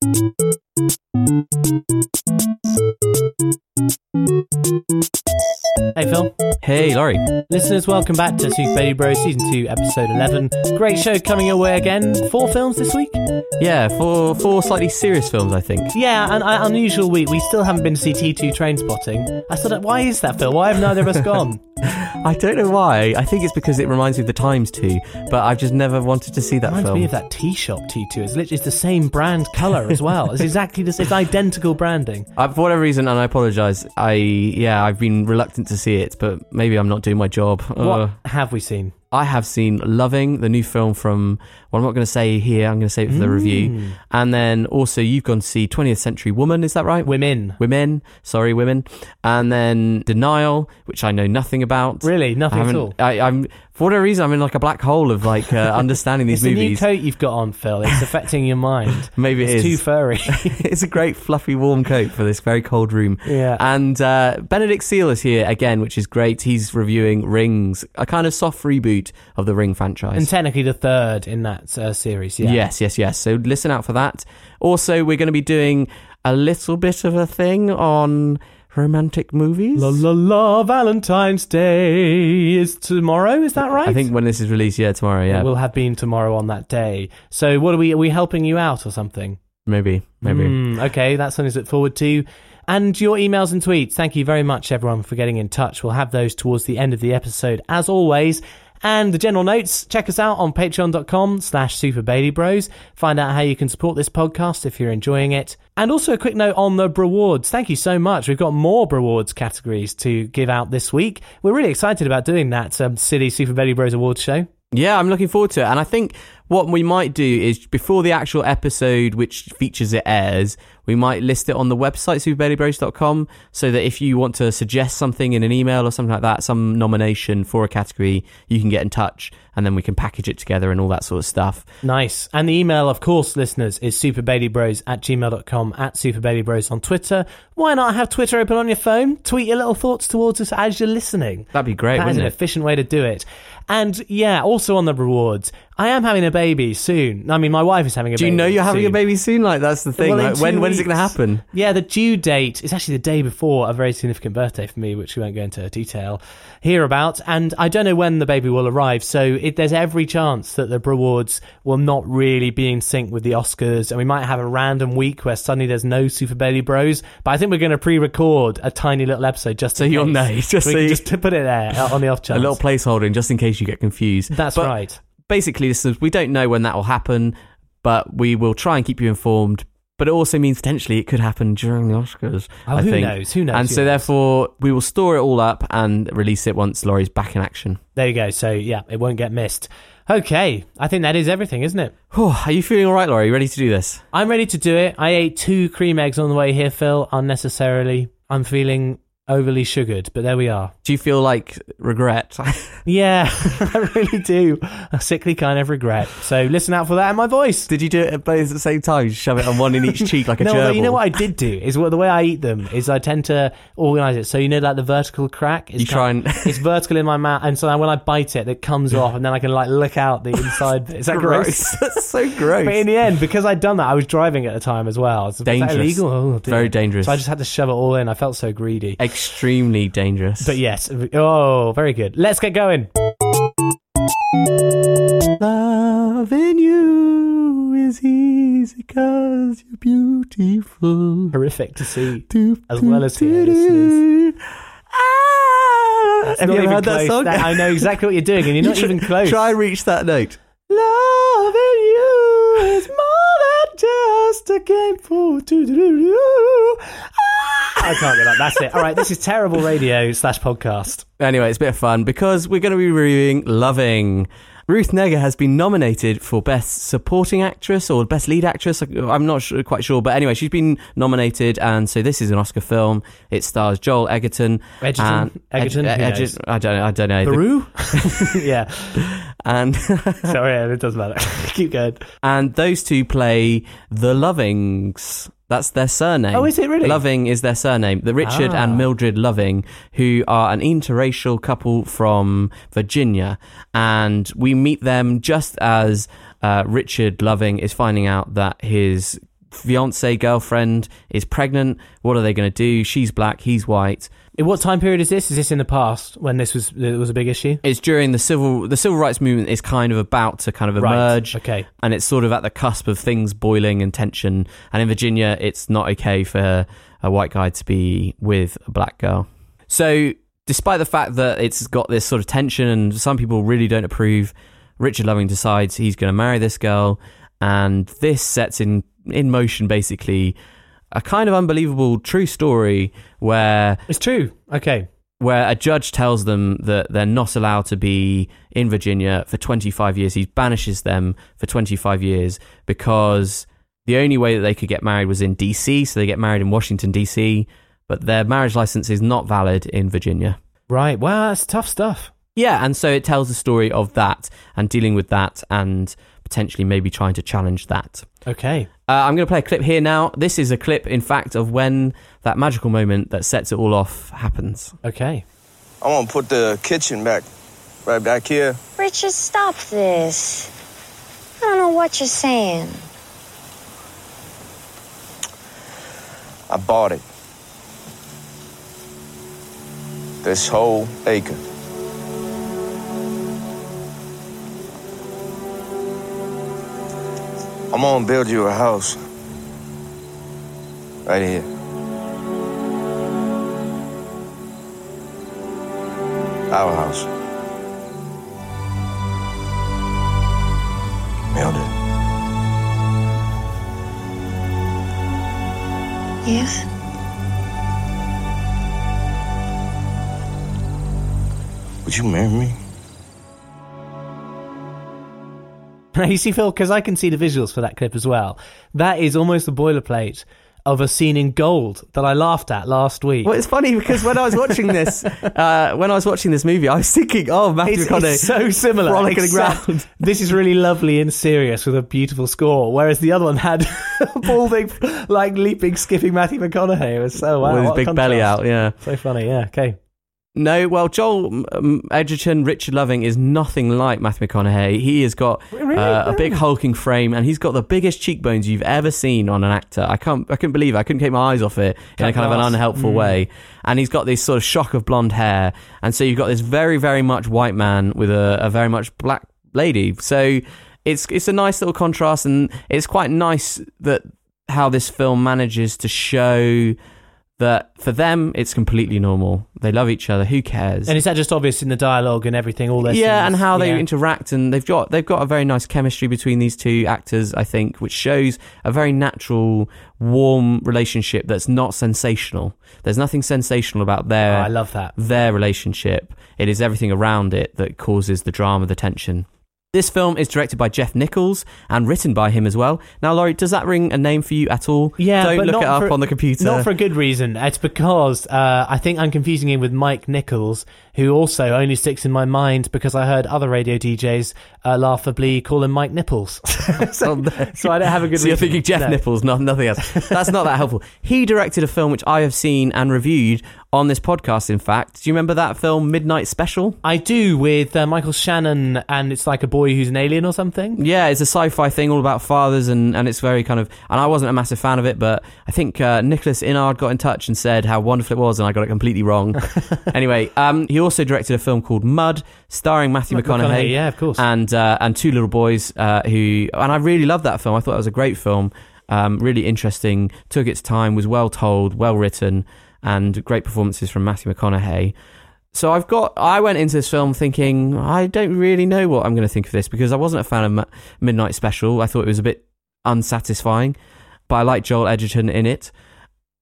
Thank you. Hey, Laurie. Listeners, welcome back to Super Baby Bros Season 2, Episode 11. Great show coming your way again. Four films this week? Yeah, four four slightly serious films, I think. Yeah, an uh, unusual week. We still haven't been to see T2 Trainspotting. I thought, why is that, Phil? Why have neither of us gone? I don't know why. I think it's because it reminds me of the Times too, but I've just never wanted to see that Reminds film. me of that tea shop T2. It's literally it's the same brand colour as well. It's exactly the same, it's identical branding. Uh, for whatever reason, and I apologise. I yeah, I've been reluctant to see it, but maybe I'm not doing my job. What Uh, have we seen? I have seen Loving, the new film from. Well, I'm not going to say here. I'm going to say it for the Mm. review. And then also, you've gone to see 20th Century Woman. Is that right? Women. Women. Sorry, women. And then Denial, which I know nothing about. Really? I Nothing at haven't. all? I, I'm for whatever reason, I'm in like a black hole of like uh, understanding It's these the new movies. coat you've got on, Phil. It's affecting your mind. Maybe it it's too furry. it's a great fluffy warm coat for this very cold room. yeah. And uh, Benedict Seal is here again, which is great. He's reviewing Rings, a kind of soft reboot of the Ring franchise. And technically the third in that uh, series, yeah. Yes, yes, yes. So listen out for that. Also, we're going to be doing a little bit of a thing on romantic movies. La la la, Valentine's Day is tomorrow, is that right? I think when this is released, yeah, tomorrow, yeah, It will have been tomorrow on that day. So what are we, are we helping you out or something? maybe, maybe. Hmm, okay, that's something to look forward to. And your emails and tweets. Thank you very much, everyone, for getting in touch. We'll have those towards the end of the episode, as always. And the general notes, check us out on patreon.com slash superbabybros. Find out how you can support this podcast if you're enjoying it. And also a quick note on the rewards. Thank you so much. We've got more rewards categories to give out this week. We're really excited about doing that um, silly Super Bros Awards show. Yeah, I'm looking forward to it. And I think what we might do is before the actual episode which features it airs, we might list it on the website, superbabybros.com, so that if you want to suggest something in an email or something like that, some nomination for a category, you can get in touch and then we can package it together and all that sort of stuff. Nice. And the email, of course, listeners, is superbabybros at gmail.com, at superbabybros on Twitter. Why not have Twitter open on your phone? Tweet your little thoughts towards us as you're listening. That'd be great, That is an it? efficient way to do it. And yeah, also on the rewards, I am having a baby soon. I mean, my wife is having a baby. Do baby. you know you're having a baby soon? Like that's the thing. Well, in Like, when when is it going to weeks. happen? Yeah, the due date is actually the day before a very significant birthday for me, which we won't go into detail here about. And I don't know when the baby will arrive, so it, there's every chance that the rewards will not really be in sync with the Oscars, and we might have a random week where suddenly there's no Super Baby Bros. But I think we're going to pre-record a tiny little episode just So you'll know, just so you- just to put it there uh, on the off chance. A little placeholder in just in case you get confused. That's But right. Basically, listeners, we don't know when that will happen, but we will try and keep you informed. But it also means potentially it could happen during the Oscars. Oh, I who think. knows? Who knows? And Who so, knows? therefore, we will store it all up and release it once Laurie's back in action. there you go. So yeah, it won't get missed. Okay, I think that is everything, isn't it? Are you feeling all right, Laurie? You ready to do this? I'm ready to do it. I ate two cream eggs on the way here, Phil, unnecessarily. I'm feeling overly sugared, but there we are. Do you feel like regret? Yeah, I really do. A sickly kind of regret. So listen out for that in my voice. Did you do it both at the same time? You shove it on one in each cheek like a no, gerbil? you know what I did do is what the way I eat them is I tend to organize it so you know like the vertical crack. Is You try and- it's vertical in my mouth, and so when I bite it, it comes off, and then I can like look out the inside. Is that gross? That's so gross. But in the end, because I'd done that, I was driving at the time as well. Dangerous. illegal? Oh. Very dangerous. So I just had to shove it all in. I felt so greedy. Extremely dangerous. But yes, oh, very good. Let's get going. Loving you is easy cause you're beautiful. Horrific to see. Do, As do, well as do, hear, do. listeners. Ah! That's Have you ever even heard that song? That- I know exactly what you're doing, and you're not tr- even close. Try and reach that note. Loving you is more than just a game for. Ah! I can't get that. That's it. All right, this is terrible radio slash podcast. Anyway, it's a bit of fun because we're going to be reviewing Loving. Ruth Negga has been nominated for Best Supporting Actress or Best Lead Actress. I'm not sure, quite sure, but anyway, she's been nominated, and so this is an Oscar film. It stars Joel Egerton. Egerton? Egerton? Ed- Who Ed- I don't know. I don't know. Baru? yeah. And Sorry, it doesn't matter. Keep going. and those two play the Lovings. That's their surname. Oh, is it really? Loving is their surname. The Richard Ah. and Mildred Loving, who are an interracial couple from Virginia, and we meet them just as uh, Richard Loving is finding out that his fiance girlfriend is pregnant. What are they going to do? She's black, he's white. In what time period is this? Is this in the past when this was it was a big issue? It's during the civil the civil rights movement is kind of about to kind of emerge, Right. Okay. and it's sort of at the cusp of things boiling and tension. And in Virginia, it's not okay for a white guy to be with a black girl. So, despite the fact that it's got this sort of tension and some people really don't approve, Richard Loving decides he's going to marry this girl, and this sets in in motion basically a kind of unbelievable true story where It's true. Okay. where a judge tells them that they're not allowed to be in Virginia for 25 years. He banishes them for 25 years because the only way that they could get married was in DC, so they get married in Washington, DC, but their marriage license is not valid in Virginia. Right. Wow, that's tough stuff. Yeah, and so it tells the story of that and dealing with that and potentially maybe trying to challenge that. Okay. Uh, I'm going to play a clip here now. This is a clip, in fact, of when that magical moment that sets it all off happens. Okay. I want to put the kitchen back, right back here. Richard, stop this. I don't know what you're saying. I bought it. This whole acre. I'm gonna build you a house. Right here. Our house. Mildred. Yes? Would you marry me? you see, Phil, because I can see the visuals for that clip as well. That is almost the boilerplate of a scene in gold that I laughed at last week. Well, it's funny because when I was watching this, uh, when I was watching this movie, I was thinking, oh, Matthew McConaughey. it's so similar. frolicking except around. This is really lovely and serious with a beautiful score, whereas the other one had balding, like leaping, skipping Matthew McConaughey. It was so wow, with his big belly out, yeah. So funny, yeah. Okay. No, well, Joel um, Edgerton, Richard Loving is nothing like Matthew McConaughey. He has got Really? uh, a big hulking frame, and he's got the biggest cheekbones you've ever seen on an actor. I can't, I couldn't believe it. I couldn't take my eyes off it in a Cut kind of an unhelpful Mm. way. And he's got this sort of shock of blonde hair, and so you've got this very, very much white man with a, a very much black lady. So it's it's a nice little contrast, and it's quite nice that how this film manages to show that for them it's completely normal. They love each other. Who cares? And is that just obvious in the dialogue and everything? All their yeah, scenes? and how they Yeah. interact, and they've got they've got a very nice chemistry between these two actors. I think, which shows a very natural, warm relationship that's not sensational. There's nothing sensational about Oh, their I love that. their relationship. It is everything around it that causes the drama, the tension. This film is directed by Jeff Nichols and written by him as well. Now, Laurie, does that ring a name for you at all? Yeah, don't look it up for- on the computer. Not for a good reason. It's because uh, I think I'm confusing him with Mike Nichols, who also only sticks in my mind because I heard other radio DJs uh, laughably call him Mike Nipples. so, so I don't have a good So you're thinking Jeff No. Nipples, not nothing else. That's not that helpful. He directed a film which I have seen and reviewed on this podcast. In fact, do you remember that film Midnight Special? I do with uh, Michael Shannon, and it's like a boy who's an alien or something. Yeah, it's a sci-fi thing all about fathers, and, and it's very kind of. And I wasn't a massive fan of it, but I think uh, Nicholas Inard got in touch and said how wonderful it was, and I got it completely wrong. anyway, um, he also directed a film called Mud, starring Matthew Mike McConaughey, yeah, of course. and uh, and two little boys uh, who. And I really loved that film. I thought it was a great film. Um, really interesting. Took its time. Was well told. Well written. And great performances from Matthew McConaughey. So I've got. I went into this film thinking I don't really know what I'm going to think of this because I wasn't a fan of Ma- Midnight Special. I thought it was a bit unsatisfying, but I liked Joel Edgerton in it,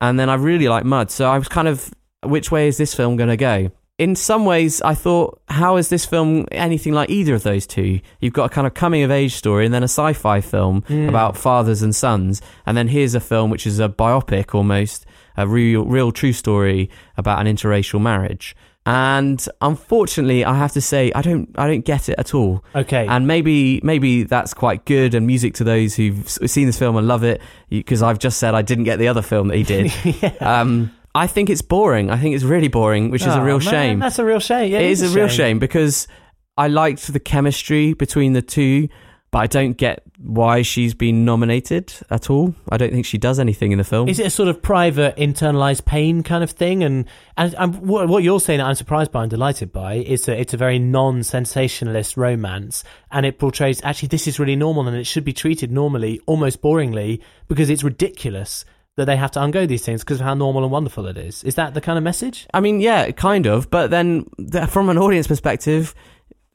and then I really liked Mud. So I was kind of, which way is this film going to go? In some ways, I thought, how is this film anything like either of those two? You've got a kind of coming of age story, and then a sci-fi film hmm. about fathers and sons, and then here's a film which is a biopic almost, a real, real true story about an interracial marriage. And unfortunately, I have to say, I don't, I don't get it at all. Okay. And maybe, maybe that's quite good and music to those who've seen this film and love it. Because I've just said I didn't get the other film that he did. um, I think it's boring. I think it's really boring, which is a Oh, real man, shame. That's a real shame. Yeah, it is a real shame because I liked the chemistry between the two. But I don't get why she's been nominated at all. I don't think she does anything in the film. Is it a sort of private, internalized pain kind of thing? And and, and what what you're saying that I'm surprised by and delighted by is that it's a very non-sensationalist romance, and it portrays actually this is really normal and it should be treated normally, almost boringly, because it's ridiculous that they have to undergo these things because of how normal and wonderful it is. Is that the kind of message? I mean, yeah, kind of. But then, from an audience perspective,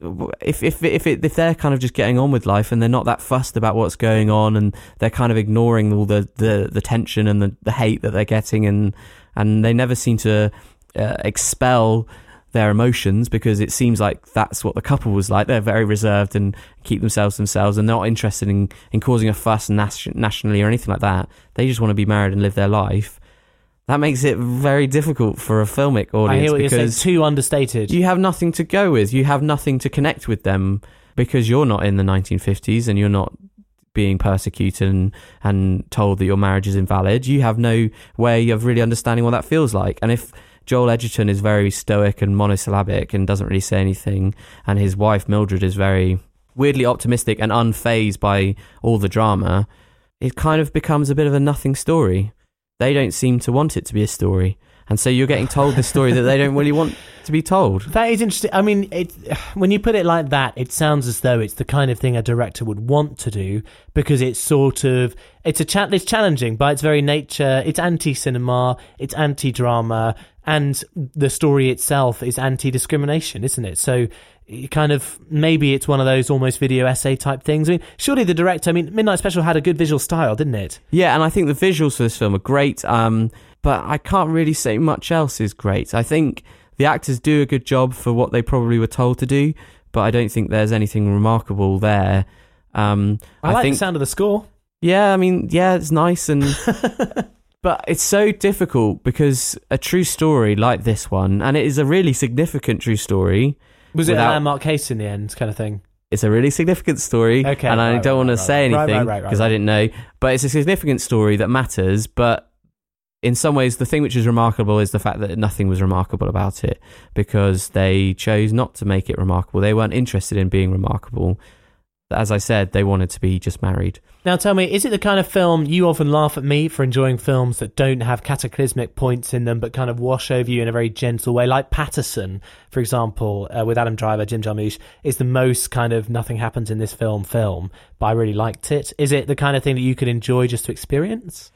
if if if it, if they're kind of just getting on with life and they're not that fussed about what's going on and they're kind of ignoring all the the, the tension and the, the hate that they're getting and and they never seem to uh, expel their emotions because it seems like that's what the couple was like. They're very reserved and keep themselves themselves and they're not interested in, in causing a fuss nation, nationally or anything like that. They just want to be married and live their life. That makes it very difficult for a filmic I audience hear what you're saying. because Too understated. you have nothing to go with. You have nothing to connect with them because you're not in the 1950s and you're not being persecuted and, and told that your marriage is invalid. You have no way of really understanding what that feels like. And if Joel Edgerton is very stoic and monosyllabic and doesn't really say anything, and his wife Mildred is very weirdly optimistic and unfazed by all the drama, it kind of becomes a bit of a nothing story. They don't seem to want it to be a story. And so you're getting told the story that they don't really want to be told. That is interesting. I mean, it, when you put it like that, it sounds as though it's the kind of thing a director would want to do because it's sort of it's a cha- it's challenging by its very nature. It's anti-cinema, it's anti-drama, and the story itself is anti-discrimination, isn't it? So. It Kind of, maybe it's one of those almost video essay type things. I mean, surely the director, I mean, Midnight Special had a good visual style, didn't it? Yeah, and I think the visuals for this film are great. Um, but I can't really say much else is great. I think the actors do a good job for what they probably were told to do, but I don't think there's anything remarkable there. Um, I, like think, the sound of the score. yeah, I mean, yeah, it's nice and. But it's so difficult because a true story like this one, and it is a really significant true story. Was it a Without- landmark case in the end, kind of thing? It's a really significant story, Okay, and I right, don't right, want to right, say right. Right, anything right, right, right, because I right. didn't know. But it's a significant story that matters. But in some ways, the thing which is remarkable is the fact that nothing was remarkable about it because they chose not to make it remarkable. They weren't interested in being remarkable. As I said, they wanted to be just married. Now, tell me, is it the kind of film you often laugh at me for enjoying films that don't have cataclysmic points in them but kind of wash over you in a very gentle way? Like Paterson, for example, uh, with Adam Driver, Jim Jarmusch, is the most kind of nothing happens in this film film, but I really liked it. Is it the kind of thing that you could enjoy just to experience?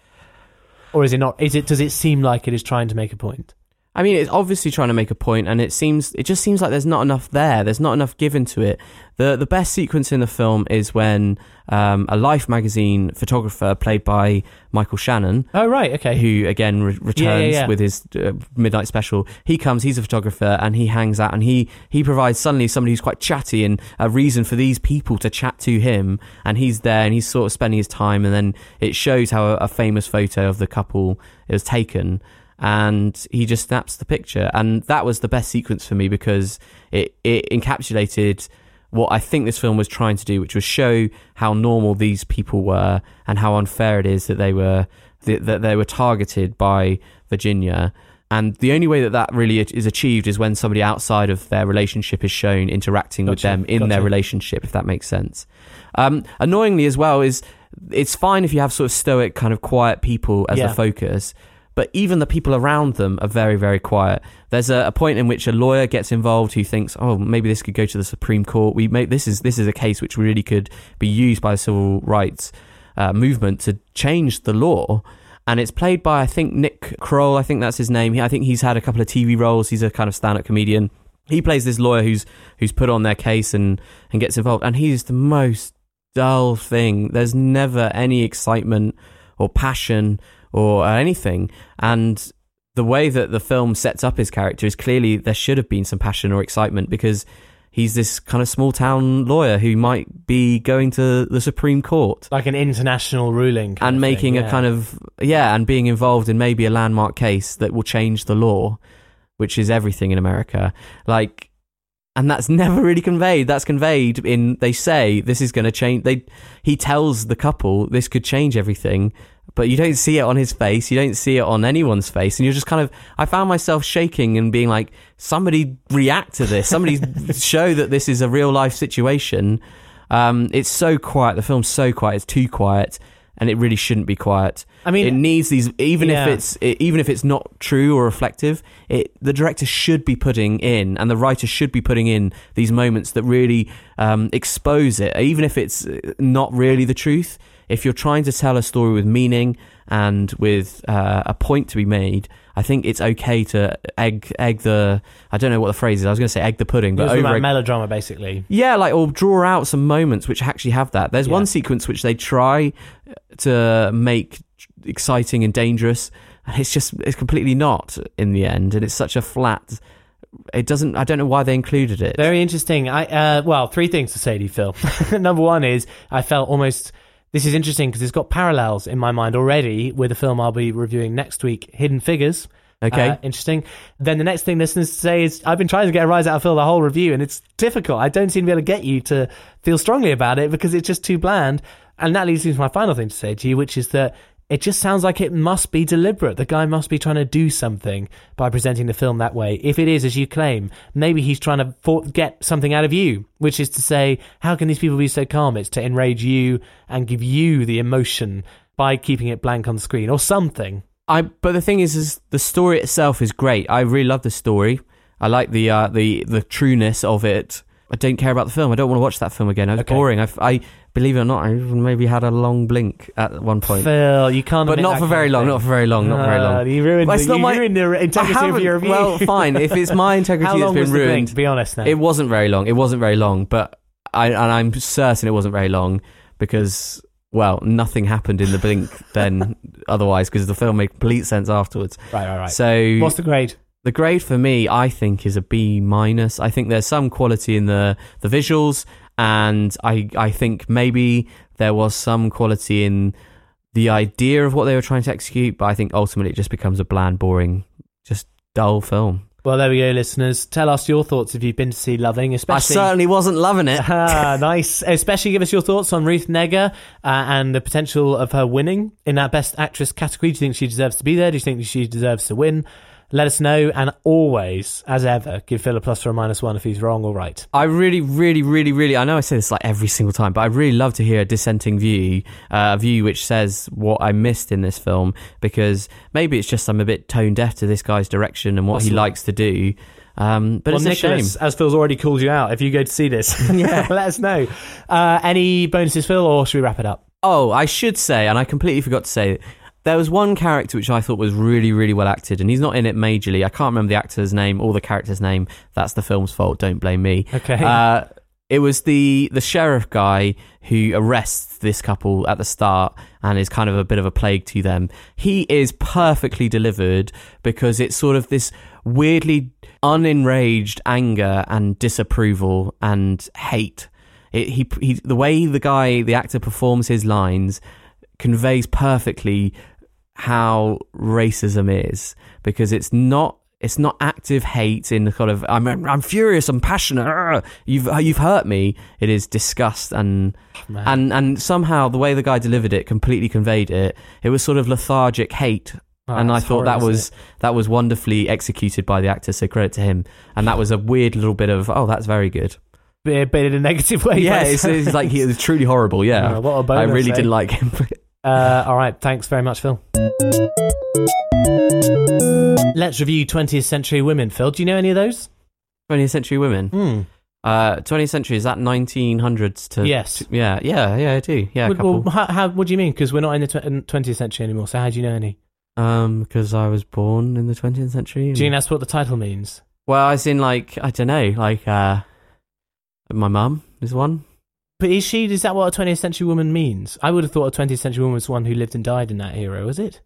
Or is it not? Is it? Does it seem like it is trying to make a point? I mean, it's obviously trying to make a point, and it seems it just seems like there's not enough there. There's not enough given to it. the The best sequence in the film is when um, a Life magazine photographer, played by Michael Shannon, Oh, right, okay. who again re- returns Yeah, yeah, yeah. with his uh, midnight special. He comes, he's a photographer, and he hangs out, and he he provides suddenly somebody who's quite chatty and a reason for these people to chat to him, and he's there, and he's sort of spending his time, and then it shows how a, a famous photo of the couple is taken. And he just snaps the picture, and that was the best sequence for me because it, it encapsulated what I think this film was trying to do, which was show how normal these people were and how unfair it is that they were that, that they were targeted by Virginia. And the only way that that really is achieved is when somebody outside of their relationship is shown interacting with them in their relationship, if that makes sense. Um, annoyingly, as well, is it's fine if you have sort of stoic, kind of quiet people as Yeah. the focus, but even the people around them are very, very quiet. There's a, a point in which a lawyer gets involved who thinks, "Oh, maybe this could go to the Supreme Court. We make this is this is a case which really could be used by the civil rights uh, movement to change the law." And it's played by I think Nick Kroll. I think that's his name. I think he's had a couple of TV roles. He's a kind of stand-up comedian. He plays this lawyer who's who's put on their case and and gets involved. And he's the most dull thing. There's never any excitement or passion or anything. And the way that the film sets up his character is clearly there should have been some passion or excitement because he's this kind of small town lawyer who might be going to the Supreme Court Like an international ruling. and making thing, a kind of yeah and being involved in maybe a landmark case that will change the law which is everything in america like and that's never really conveyed that's conveyed in they say this is going to change they he tells the couple this could change everything but you don't see it on his face you don't see it on anyone's face and you're just kind of i found myself shaking and being like somebody react to this somebody show that this is a real life situation Um, it's so quiet. The film's so quiet. It's too quiet, and it really shouldn't be quiet. I mean- it needs these. Even Yeah. if it's it, even if it's not true or reflective, it the director should be putting in, and the writer should be putting in these moments that really um, expose it, even if it's uh, not really the truth. If you're trying to tell a story with meaning and with uh, a point to be made, I think it's okay to egg egg the. I don't know what the phrase is. I was going to say egg the pudding, but over egg- melodrama, basically. yeah, like or draw out some moments which actually have that. There's Yeah. one sequence which they try to make exciting and dangerous, and it's just it's completely not in the end, and it's such a flat. It doesn't. I don't know why they included it. Very interesting. I uh, well, three things to say to you, Phil. Number one is I felt almost. This is interesting because it's got parallels in my mind already with the film I'll be reviewing next week, Hidden Figures. Okay. Uh, interesting. Then the next thing listeners say is I've been trying to get a rise out of Phil the whole review, and it's difficult. I don't seem to be able to get you to feel strongly about it because it's just too bland. And that leads me to my final thing to say to you, which is that it just sounds like it must be deliberate. The guy must be trying to do something by presenting the film that way. If it is, as you claim, maybe he's trying to for- get something out of you, which is to say, how can these people be so calm? It's to enrage you and give you the emotion by keeping it blank on screen or something. I but the thing is, is the story itself is great. I really love the story. I like the uh, the the trueness of it. I don't care about the film. I don't want to watch that film again. It was Okay. boring. I, I believe it or not, I even maybe had a long blink at one point, Phil, you can't. but not for very long. Not for very long. Not very long. Uh, you ruined, Well, the, it's not you my- ruined the integrity of your review. Well, fine. If it's my integrity How that's been was the ruined, blink? Be honest now. it wasn't very long. It wasn't very long, but I and I'm certain it wasn't very long because well, nothing happened in the blink then. otherwise, because the film made complete sense afterwards. right, right, right. So What's the grade? the grade for me, I think, is a B minus. I think there's some quality in the the visuals, and I I think maybe there was some quality in the idea of what they were trying to execute, but I think ultimately it just becomes a bland, boring, just dull film. Well, there we go, listeners. Tell us your thoughts if you've been to see Loving, especially. I certainly wasn't loving it. Ah, nice. Especially give us your thoughts on Ruth Negga uh, and the potential of her winning in that Best Actress category. Do you think she deserves to be there? Do you think she deserves to win? Let us know. And always, as ever, give Phil a plus or a minus one if he's wrong or right. I really, really, really, really. I know I say this like every single time, but I really love to hear a dissenting view, uh, a view which says what I missed in this film, because maybe it's just I'm a bit tone deaf to this guy's direction and what That's he likes to do. Um, but well, it's a shame. As Phil's already called you out, if you go to see this, Yeah. let us know. Uh, any bonuses, Phil, or should we wrap it up? Oh, I should say, and I completely forgot to say, there was one character which I thought was really, really well acted, and he's not in it majorly. I can't remember the actor's name or the character's name. That's the film's fault. Don't blame me. Okay. Uh, it was the the sheriff guy who arrests this couple at the start and is kind of a bit of a plague to them. He is perfectly delivered because it's sort of this weirdly unenraged anger and disapproval and hate. It, he, he the way the guy the actor performs his lines conveys perfectly how racism is because it's not it's not active hate in the kind of I'm I'm furious I'm passionate "Argh, you've you've hurt me it is disgust and Man. and and somehow the way the guy delivered it completely conveyed it it was sort of lethargic hate Oh, and I thought that was that was wonderfully executed by the actor so credit to him and that was a weird little bit of oh that's very good? But in a negative way. yeah it's, it's like he was truly horrible yeah Oh, I really eh? didn't like him Uh, all right. Thanks very much, Phil. Let's review 20th century women. Phil, do you know any of those? 20th century women Hmm. Uh, 20th century is that 1900s to Yes. to- yeah, yeah, yeah. I do. Yeah, a Well, couple. well, how, how, what do you mean? Because we're not in the tw- 20th century anymore. So how do you know any? Um, because I was born in the 20th century. Do you think that's what the title means? well, I was in like I don't know, like uh, my mum is one. But is she? Is that what a 20th century woman means? I would have thought a 20th century woman was one who lived and died in that era. Was it?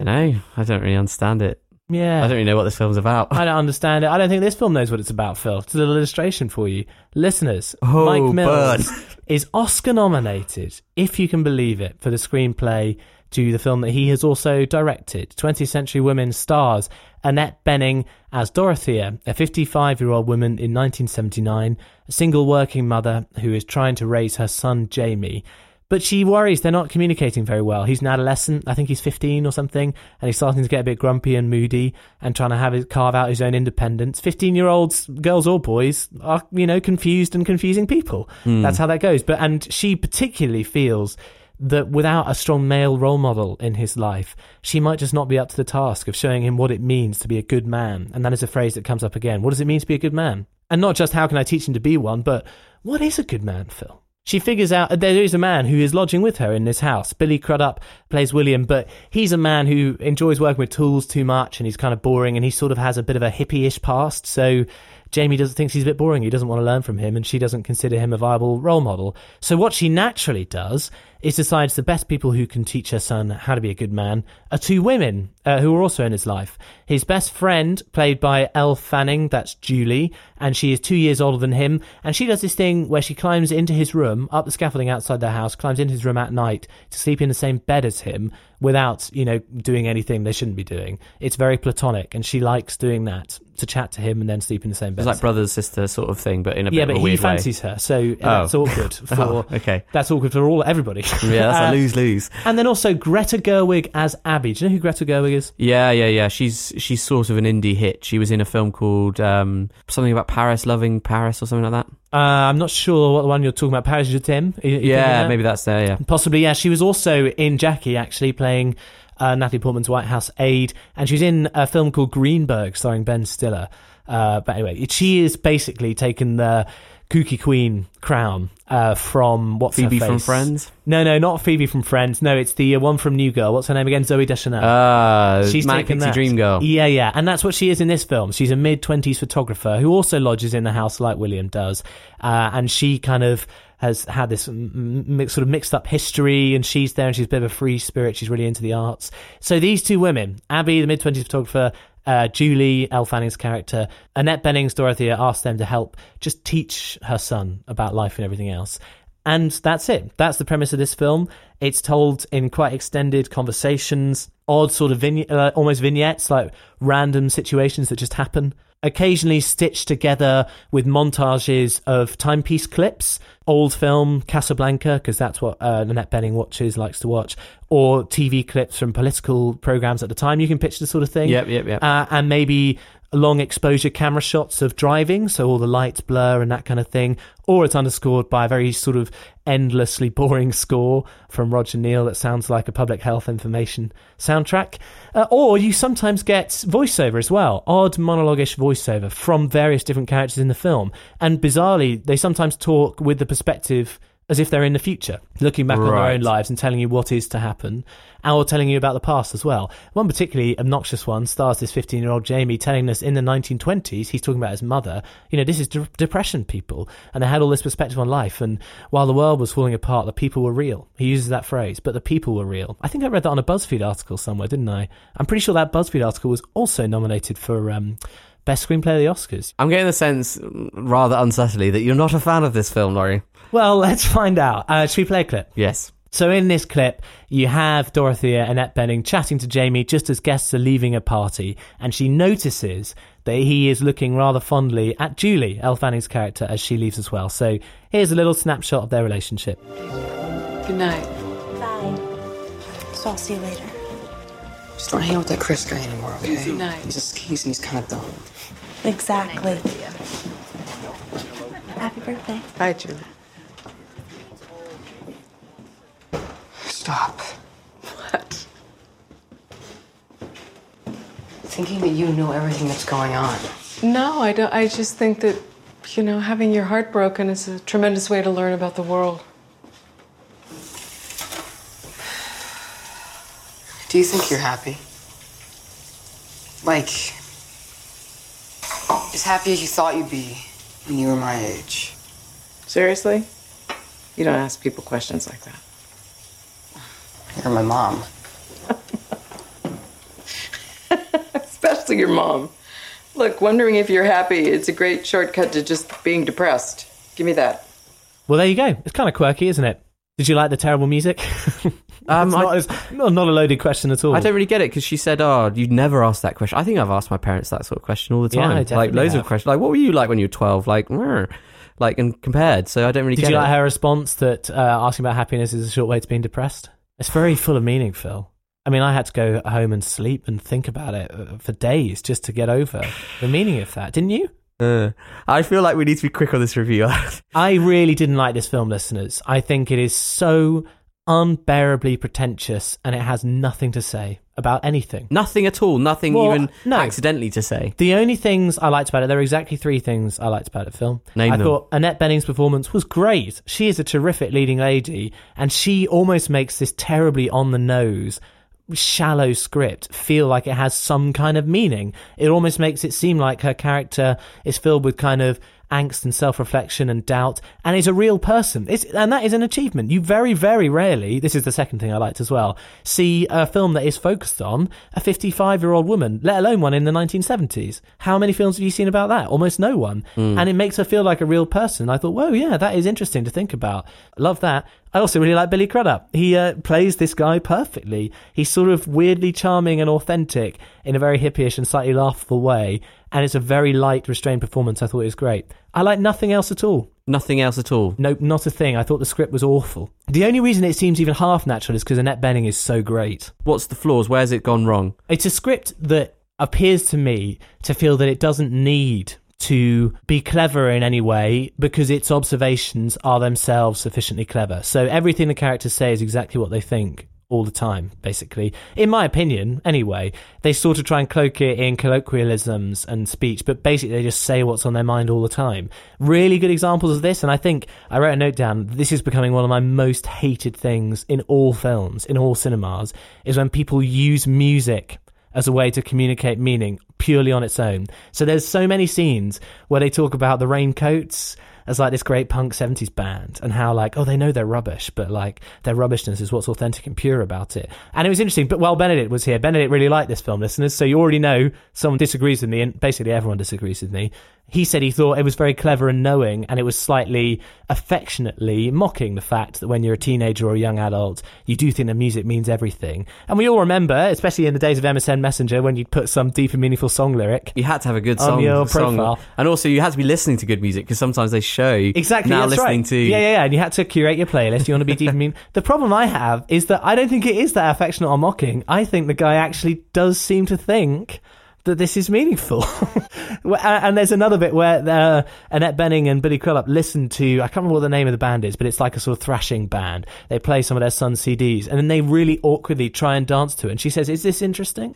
I don't know. I don't really understand it. Yeah. I don't really know what this film's about. I don't understand it. I don't think this film knows what it's about, Phil. It's a little illustration for you. Listeners, Oh, Mike Mills bird. is Oscar nominated, if you can believe it, for the screenplay to the film that he has also directed. 20th Century Women stars Annette Bening as Dorothea, a 55 year old woman in 1979, a single working mother who is trying to raise her son Jamie. But she worries they're not communicating very well. He's an adolescent. I think he's 15 or something. And he's starting to get a bit grumpy and moody and trying to have his, carve out his own independence. 15 year olds, girls or boys, are, you know, confused and confusing people. Hmm. That's how that goes. But, and she particularly feels that without a strong male role model in his life, she might just not be up to the task of showing him what it means to be a good man. And that is a phrase that comes up again. What does it mean to be a good man? And not just how can I teach him to be one, but what is a good man, Phil? She figures out there is a man who is lodging with her in this house. Billy Crudup plays William, but he's a man who enjoys working with tools too much and he's kind of boring and he sort of has a bit of a hippie-ish past. So Jamie doesn't think he's a bit boring. He doesn't want to learn from him and she doesn't consider him a viable role model. So what she naturally does is decides the best people who can teach her son how to be a good man are two women uh, who are also in his life. His best friend, played by Elle Fanning, that's Julie, and she is two years older than him. And she does this thing where she climbs into his room, up the scaffolding outside their house, climbs into his room at night to sleep in the same bed as him without, you know, doing anything they shouldn't be doing. It's very platonic, and she likes doing that to chat to him and then sleep in the same bed. It's like brother sister sort of thing, but in a yeah, bit but of a he weird way. fancies her, so that's awkward for. Oh, okay. That's awkward for all everybody. Yeah, that's Uh, a lose lose. And then also Greta Gerwig as Abby. Do you know who Greta Gerwig is? Yeah, yeah, yeah. She's she's sort of an indie hit. She was in a film called um, something about Paris, loving Paris, or something like that. Uh, I'm not sure what the one you're talking about. Paris Je t'aime. Yeah, that? maybe that's there. Yeah. Possibly, yeah. She was also in Jackie, actually, playing uh, Natalie Portman's White House aide. And she's in a film called Greenberg, starring Ben Stiller. Uh, but anyway, she is basically taken the kooky queen crown uh, from what's her Phoebe from? Friends. No, no, not Phoebe from Friends. No, it's the uh, one from New Girl. What's her name again? Zooey Deschanel. Uh, She's Manic taken Pixie that. Dream Girl. Yeah, yeah, and that's what she is in this film. She's a mid twenties photographer who also lodges in the house like William does, uh, and she kind of has had this m- m- sort of mixed up history, and she's there, and she's a bit of a free spirit. She's really into the arts. So these two women, Abby, the mid twenties photographer. Uh, Julie, Elle Fanning's character, Annette Benings, Dorothea, asked them to help just teach her son about life and everything else. And that's it. That's the premise of this film. It's told in quite extended conversations, odd sort of uh, almost vignettes, like random situations that just happen. Occasionally stitched together with montages of timepiece clips, old film Casablanca, because that's what uh, Annette Bening watches, likes to watch, or TV clips from political programs at the time. You can pitch this sort of thing Yep, yep, yep. uh, and maybe long exposure camera shots of driving, so all the lights blur and that kind of thing, or it's underscored by a very sort of endlessly boring score from Roger Neill that sounds like a public health information soundtrack. Uh, or you sometimes get voiceover as well, odd monologuish voiceover from various different characters in the film. And bizarrely, they sometimes talk with the perspective as if they're in the future, looking back on their own lives and telling you what is to happen, or telling you about the past as well. One particularly obnoxious one stars this 15 year old Jamie telling us in the 1920s, he's talking about his mother, you know, this is de- depression people, and they had all this perspective on life, and while the world was falling apart, the people were real. He uses that phrase, but the people were real. I think I read that on a BuzzFeed article somewhere, didn't I? I'm pretty sure that BuzzFeed article was also nominated for um, Best Screenplay of the Oscars. I'm getting the sense, rather unsubtly, that you're not a fan of this film, Laurie. Well, let's find out. Uh, should we play a clip? Yes. So in this clip, you have Dorothea Annette Bening chatting to Jamie just as guests are leaving a party, and she notices that he is looking rather fondly at Julie, Elle Fanning's character, as she leaves as well. So here's a little snapshot of their relationship. Good night. Bye. So I'll see you later. Just don't hang out with that Chris guy anymore, okay? Good. He's a skis and he's kind of dumb. Exactly. Happy birthday. Bye, Julie. Stop. What? Thinking that you know everything that's going on. No, I don't. I just think that, you know, having your heart broken is a tremendous way to learn about the world. Do you think you're happy? Like, as happy as you thought you'd be when you were my age? Seriously? You don't ask people questions like that. You're my mom. Especially your mom. Look, wondering if you're happy, it's a great shortcut to just being depressed. Give me that. Well, there you go. It's kind of quirky, isn't it? Did you like the terrible music? Um, it's I- not, it's not, not a loaded question at all. I don't really get it because she said, "Oh, you'd never ask that question." I think I've asked my parents that sort of question all the time, I like loads have. of questions. Like, what were you like when you were twelve? Like, like and compared. So I don't really Did get you it. like her response that uh, asking about happiness is a short way to being depressed? It's very full of meaning, Phil. I mean, I had to go home and sleep and think about it uh, for days just to get over the meaning of that. Didn't you? Uh, I feel like we need to be quick on this review. I really didn't like this film, listeners. I think it is so unbearably pretentious and it has nothing to say about anything. nothing at all. Nothing Well, even no. accidentally to say. The only things I liked about it, there are exactly three things I liked about the film. Name I them. thought Annette Bening's performance was great. She is a terrific leading lady, and she almost makes this terribly on the nose, shallow script feel like it has some kind of meaning. It almost makes it seem like her character is filled with kind of angst and self-reflection and doubt and is a real person. It's, and that is an achievement. You very very rarely this is the second thing i liked as well see a film that is focused on a 55 year old woman let alone one in the 1970s how many films have you seen about that? Almost no one. And it makes her feel like a real person. I thought whoa yeah that is interesting to think about. Love that. I also really like Billy Crudup. He uh, plays this guy perfectly. He's sort of weirdly charming and authentic in a very hippyish and slightly laughable way. And it's a very light, restrained performance. I thought it was great. I like nothing else at all. Nothing else at all. Nope, not a thing. I thought the script was awful. The only reason it seems even half natural is because Annette Bening is so great. What's the flaws? Where's it gone wrong? It's a script that appears to me to feel that it doesn't need to be clever in any way because its observations are themselves sufficiently clever. So everything the characters say is exactly what they think all the time, basically. In my opinion, anyway. They sort of try and cloak it in colloquialisms and speech, but basically they just say what's on their mind all the time. Really good examples of this, and I think I wrote a note down. This is becoming one of my most hated things in all films, in all cinemas, is when people use music as a way to communicate meaning purely on its own. So there's so many scenes where they talk about the raincoats as like this great punk 70s band and how like oh they know they're rubbish but like their rubbishness is what's authentic and pure about it. And it was interesting but while benedict was here. Benedict really liked this film listeners so you already know someone disagrees with me and basically everyone disagrees with me he said he thought it was very clever and knowing and it was slightly affectionately mocking the fact that when you're a teenager or a young adult you do think that music means everything and we all remember especially in the days of msn messenger when you'd put some deep and meaningful song lyric You had to have a good On song, your song. profile. and also you had to be listening to good music because sometimes they show Exactly. now listening right. to yeah, yeah, yeah. And you had to curate your playlist. You want to be deep. and mean. The problem I have is that I don't think it is that affectionate or mocking. I think the guy actually does seem to think that this is meaningful. And and there's another bit where uh, Annette Bening and Billy Crudup listen to I can't remember what the name of the band is, but it's like a sort of thrashing band. They play some of their son's CDs, and then they really awkwardly try and dance to it. And she says, "Is this interesting?"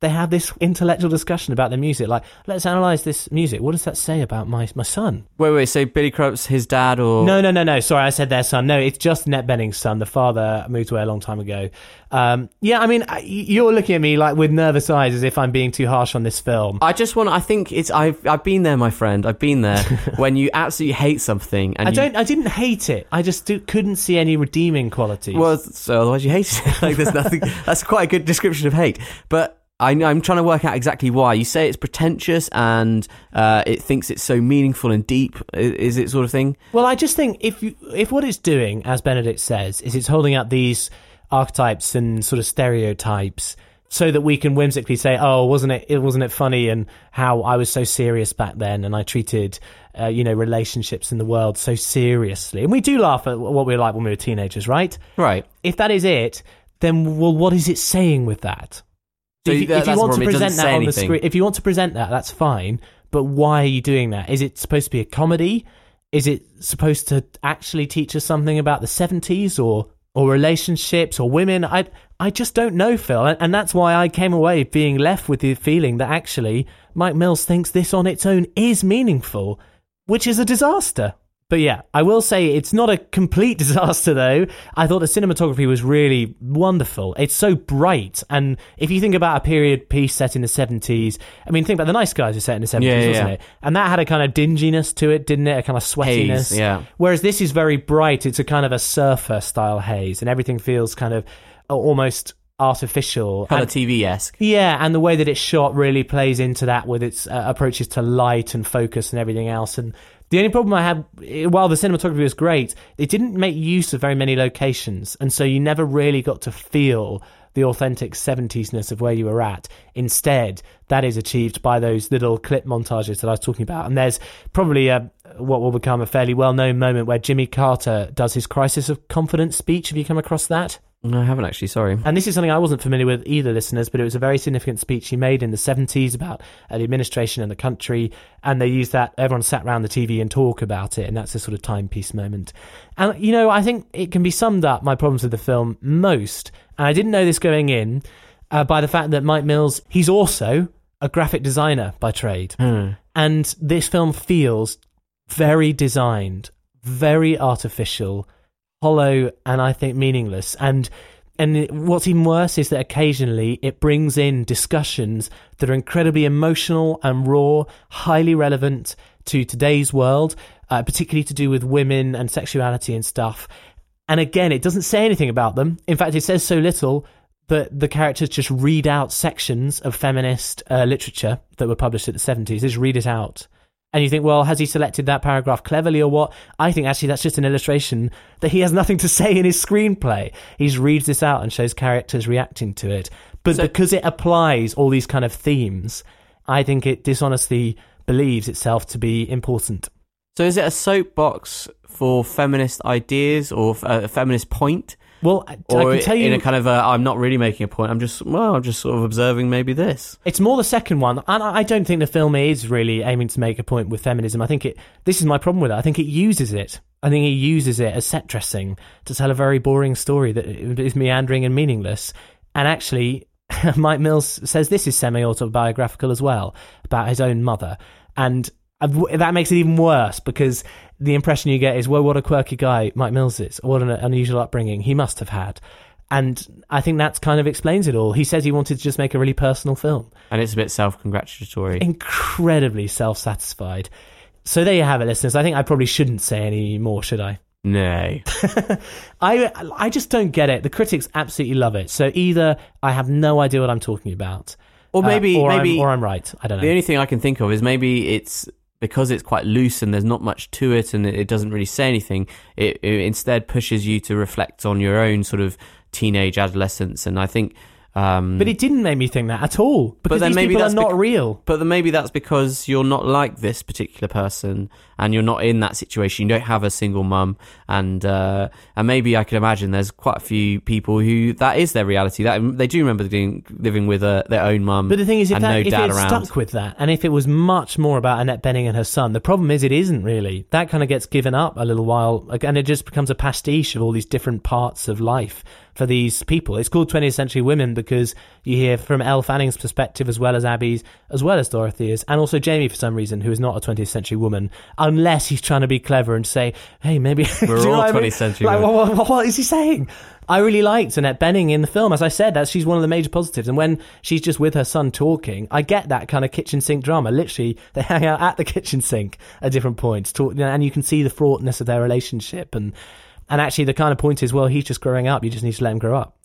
They have this intellectual discussion about the music, like let's analyze this music. What does that say about my my son? wait wait so Billy Crup's his dad or No, no, no, no. Sorry, I said their son. No, it's just Net Bening's son. The father moved away a long time ago. Um, yeah, I mean, you're looking at me like with nervous eyes as if I'm being too harsh on this film. I just want I think it's I've I've been there my friend I've been there when you absolutely hate something and I you, don't. I didn't hate it. I just do, couldn't see any redeeming qualities. well so otherwise you hate it like there's nothing that's quite a good description of hate but I, I'm trying to work out exactly why you say it's pretentious and uh, it thinks it's so meaningful and deep. Is it sort of thing Well, I just think if you, if what it's doing, as Benedict says, is it's holding out these archetypes and sort of stereotypes so that we can whimsically say, "Oh, wasn't it? It wasn't it funny?" And how I was so serious back then, and I treated, uh, you know, relationships in the world so seriously. And we do laugh at what we were like when we were teenagers, right? right If that is it, then well, what is it saying with that? If, you- that- if you want to problem, it doesn't present that on the screen, if you want to present that, that's fine. But why are you doing that? Is it supposed to be a comedy? Is it supposed to actually teach us something about the seventies or or relationships or women? I I just don't know, Phil, and, and that's why I came away being left with the feeling that actually Mike Mills thinks this on its own is meaningful, which is a disaster. But yeah, I will say it's not a complete disaster though. I thought the cinematography was really wonderful. It's so bright. And if you think about a period piece set in the 70s, I mean, think about The Nice Guys were set in the 70s, Yeah, yeah, wasn't yeah. it? And that had a kind of dinginess to it, didn't it? A kind of sweatiness. Haze, yeah. Whereas this is very bright. It's a kind of a surfer style haze and everything feels kind of almost artificial. kind of TV esque yeah, and the way that it's shot really plays into that with its uh, approaches to light and focus and everything else. And the only problem I had, eh, while the cinematography was great, it didn't make use of very many locations, and so you never really got to feel the authentic 70s-ness of where you were at. Instead, that is achieved by those little clip montages that I was talking about. And there's probably a, what will become a fairly well known moment where Jimmy Carter does his crisis of confidence speech. Have you come across that? No, I haven't actually. Sorry. And this is something I wasn't familiar with either, listeners, but it was a very significant speech he made in the 70s about uh, the administration and the country. And they used that, everyone sat around the TV and talk about it. And that's a sort of timepiece moment. And, you know, I think it can be summed up, my problems with the film, most. And I didn't know this going in uh, by the fact that Mike Mills, he's also a graphic designer by trade. And this film feels very designed, very artificial, hollow, and I think meaningless. And and what's even worse is that occasionally it brings in discussions that are incredibly emotional and raw, highly relevant to today's world, uh, particularly to do with women and sexuality and stuff. And again, it doesn't say anything about them. In fact, it says so little that the characters just read out sections of feminist uh, literature that were published at the 70s. They just read it out. And you think, well, has he selected that paragraph cleverly or what? I think actually that's just an illustration that he has nothing to say in his screenplay. He just reads this out and shows characters reacting to it. But So- because it applies all these kind of themes, I think it dishonestly believes itself to be important. So is it a soapbox for feminist ideas or a feminist point? Well, I, Or I can tell you, in a kind of a, I'm not really making a point. I'm just well, I'm just sort of observing maybe this. It's more the second one, and I I don't think the film is really aiming to make a point with feminism. I think it. This is my problem with it. I think it uses it. I think it uses it as set dressing to tell a very boring story that is meandering and meaningless. And actually, Mike Mills says this is semi autobiographical as well about his own mother, and uh, that makes it even worse because the impression you get is, well, what a quirky guy Mike Mills is, what an unusual upbringing he must have had. And I think that's kind of explains it all. He says he wanted to just make a really personal film And it's a bit self-congratulatory. incredibly self satisfied. So there you have it, listeners. I think I probably shouldn't say any more, should I? no. I I just don't get it. The critics absolutely love it. So either I have no idea what I'm talking about, Or uh, maybe or maybe I'm, or I'm right. I don't know. the only thing I can think of is maybe it's because it's quite loose and there's not much to it and it, doesn't really say anything. It, it instead pushes you to reflect on your own sort of teenage adolescence. And I think. Um, but it didn't make me think that at all because then these maybe people are not bec- real. But then maybe that's because you're not like this particular person, and you're not in that situation. You don't have a single mum, and uh, and maybe I could imagine there's quite a few people who that is their reality. That they do remember living with uh, their own mum. But the thing is, if, that, no if dad it around. stuck with that, and if it was much more about Annette Bening and her son, the problem is it isn't really. That kind of gets given up a little while, and it just becomes a pastiche of all these different parts of life for these people. It's called 20th Century Women because you hear from Elle Fanning's perspective as well as Abby's, as well as Dorothea's, and also Jamie for some reason, who is not a 20th century woman, unless he's trying to be clever and say, hey, maybe. We're all what I mean? 20th century Like, women. what, what- what is he saying? I really liked Annette Bening in the film. As I said, that she's one of the major positives. And when she's just with her son talking, I get that kind of kitchen sink drama. Literally, they hang out at the kitchen sink at different points, talk, you know, and you can see the fraughtness of their relationship. And and actually, the kind of point is, well, he's just growing up. You just need to let him grow up.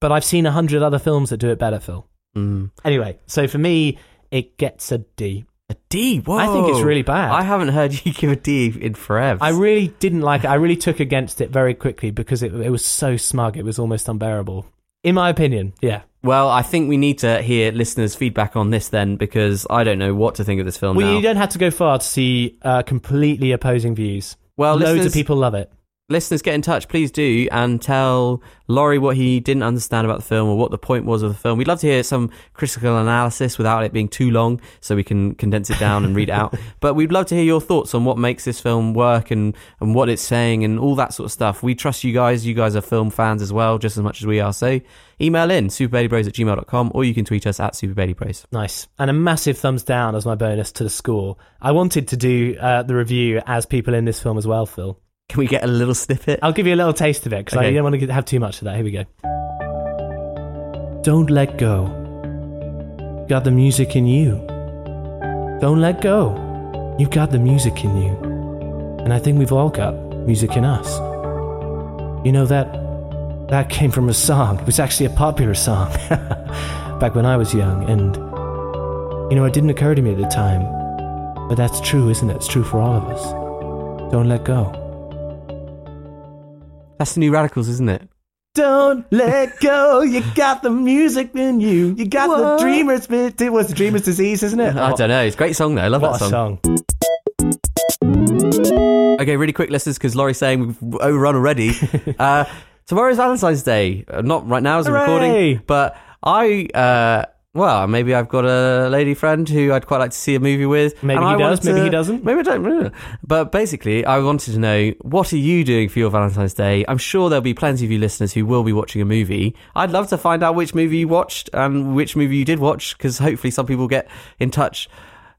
But I've seen a hundred other films that do it better, Phil. Mm. Anyway, so for me, it gets a D. A D. Whoa. I think it's really bad. I haven't heard you give a D in forever. I really didn't like it. I really took against it very quickly because it, it was so smug. It was almost unbearable. In my opinion, yeah. well, I think we need to hear listeners' feedback on this then, because I don't know what to think of this film Well, now. you don't have to go far to see uh, completely opposing views. well, Loads of people love it. Listeners get in touch, please do, and tell Laurie what he didn't understand about the film or what the point was of the film. We'd love to hear some critical analysis without it being too long, so we can condense it down and read it out. But we'd love to hear your thoughts on what makes this film work and, and what it's saying and all that sort of stuff. We trust you guys. You guys are film fans as well, just as much as we are. So email in superbabybros at gmail.com or you can tweet us at superbabybros. Nice. And a massive thumbs down as my bonus to the score. I wanted to do uh, the review as people in this film as well, Phil. Can we get a little snippet? I'll give you a little taste of it because I don't want to have too much of that. Here we go. Don't let go. You've got the music in you. Don't let go. You've got the music in you. And I think we've all got music in us. You know that that came from a song. It was actually a popular song back when I was young and you know it didn't occur to me at the time. But that's true, isn't it? It's true for all of us. Don't let go. That's the new Radicals, isn't it? Don't let go. You got the music in you. You got the dreamer's bit. It was the dreamer's disease, isn't it? I don't know. It's a great song though. I love What that song. song. Okay, really quick, listeners, because Laurie's saying we've overrun already. uh, tomorrow's Valentine's Day. Uh, not right now as a Hooray! recording, but I, uh, well, maybe I've got a lady friend who I'd quite like to see a movie with. Maybe he does, wanted maybe to- he doesn't. Maybe I don't. But basically, I wanted to know what are you doing for your Valentine's Day? I'm sure there'll be plenty of you listeners who will be watching a movie. I'd love to find out which movie you watched and which movie you did watch, because hopefully some people get in touch,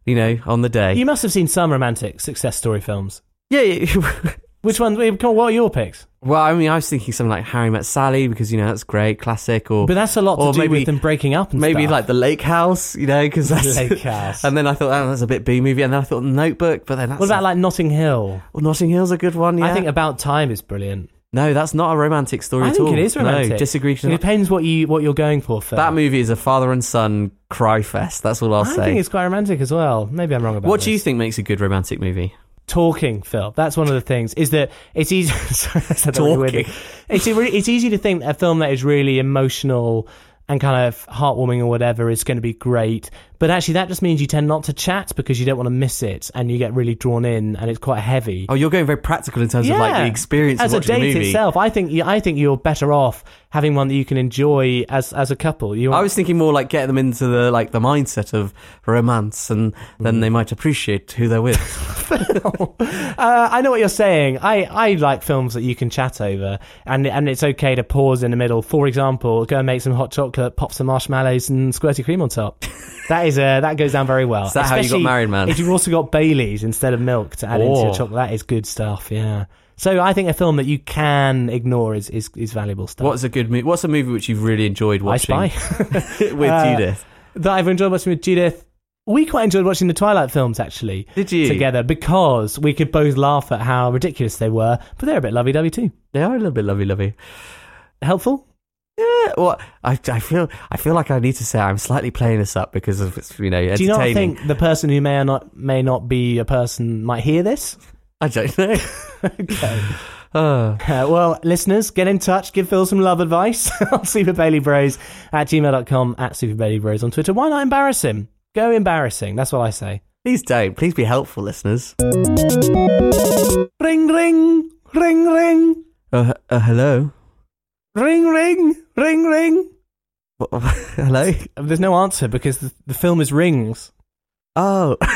you know, on the day. You must have seen some romantic success story films. yeah. Which ones? What are your picks? Well, I mean, I was thinking something like Harry Met Sally because you know that's great, classic, or But that's a lot to do maybe- with them breaking up and maybe stuff. like the Lake House, you know, because that's Lake House. And then I thought, oh, that's a bit B movie, and then I thought Notebook, but then that's What about like Notting Hill? well, Notting Hill's a good one. Yeah, I think About Time is brilliant. no, that's not a romantic story I at think all. it is romantic. No, disagree. It depends what you what you're going for. Phil. That movie is a father and son cry fest. That's all I'll I say. think it's quite romantic as well. Maybe I'm wrong about what do you think makes a good romantic movie? Talking, Phil. That's one of the things. Is that it's easy. Sorry, that really. Talking. It's it's easy to think that a film that is really emotional and kind of heartwarming or whatever is going to be great. But actually, that just means you tend not to chat because you don't want to miss it, and you get really drawn in, and it's quite heavy. Oh, you're going very practical in terms of like the experience as of a date movie. itself. I think I think you're better off having one that you can enjoy as as a couple. You I was thinking more like getting them into the like the mindset of romance, and then Mm. they might appreciate who they're with. uh, I know what you're saying. I, I like films that you can chat over, and and it's okay to pause in the middle. For example, go and make some hot chocolate, pop some marshmallows, and squirty cream on top. That is uh, that goes down very well. Is that how you got married, man? If you've also got Bailey's instead of milk to add into your Oh. chocolate, that is good stuff. Yeah. So I think a film that you can ignore is is, is valuable stuff. What's a good movie? What's a movie which you've really enjoyed watching? I Spy with Uh, Judith? that I've enjoyed watching with Judith. We quite enjoyed watching the Twilight films actually. Did you? together because we could both laugh at how ridiculous they were, but they're a bit lovey-dovey too. They are a little bit lovey, lovey. Helpful? Yeah, well, I, I feel I feel like I need to say I'm slightly playing this up because of it's, you know entertaining. Do you not think the person who may or not may not be a person might hear this? I don't know. okay. Uh, Uh, well, listeners, get in touch. Give Phil some love advice on Super Baby Bros at gmail.com, at Super Baby Bros on Twitter. Why not embarrass him? Go embarrassing. That's what I say. please don't. Please be helpful, listeners. Ring, ring, ring, ring, Uh, uh, hello. Ring, ring, ring, ring. hello. There's no answer because the, the film is Rings. Oh.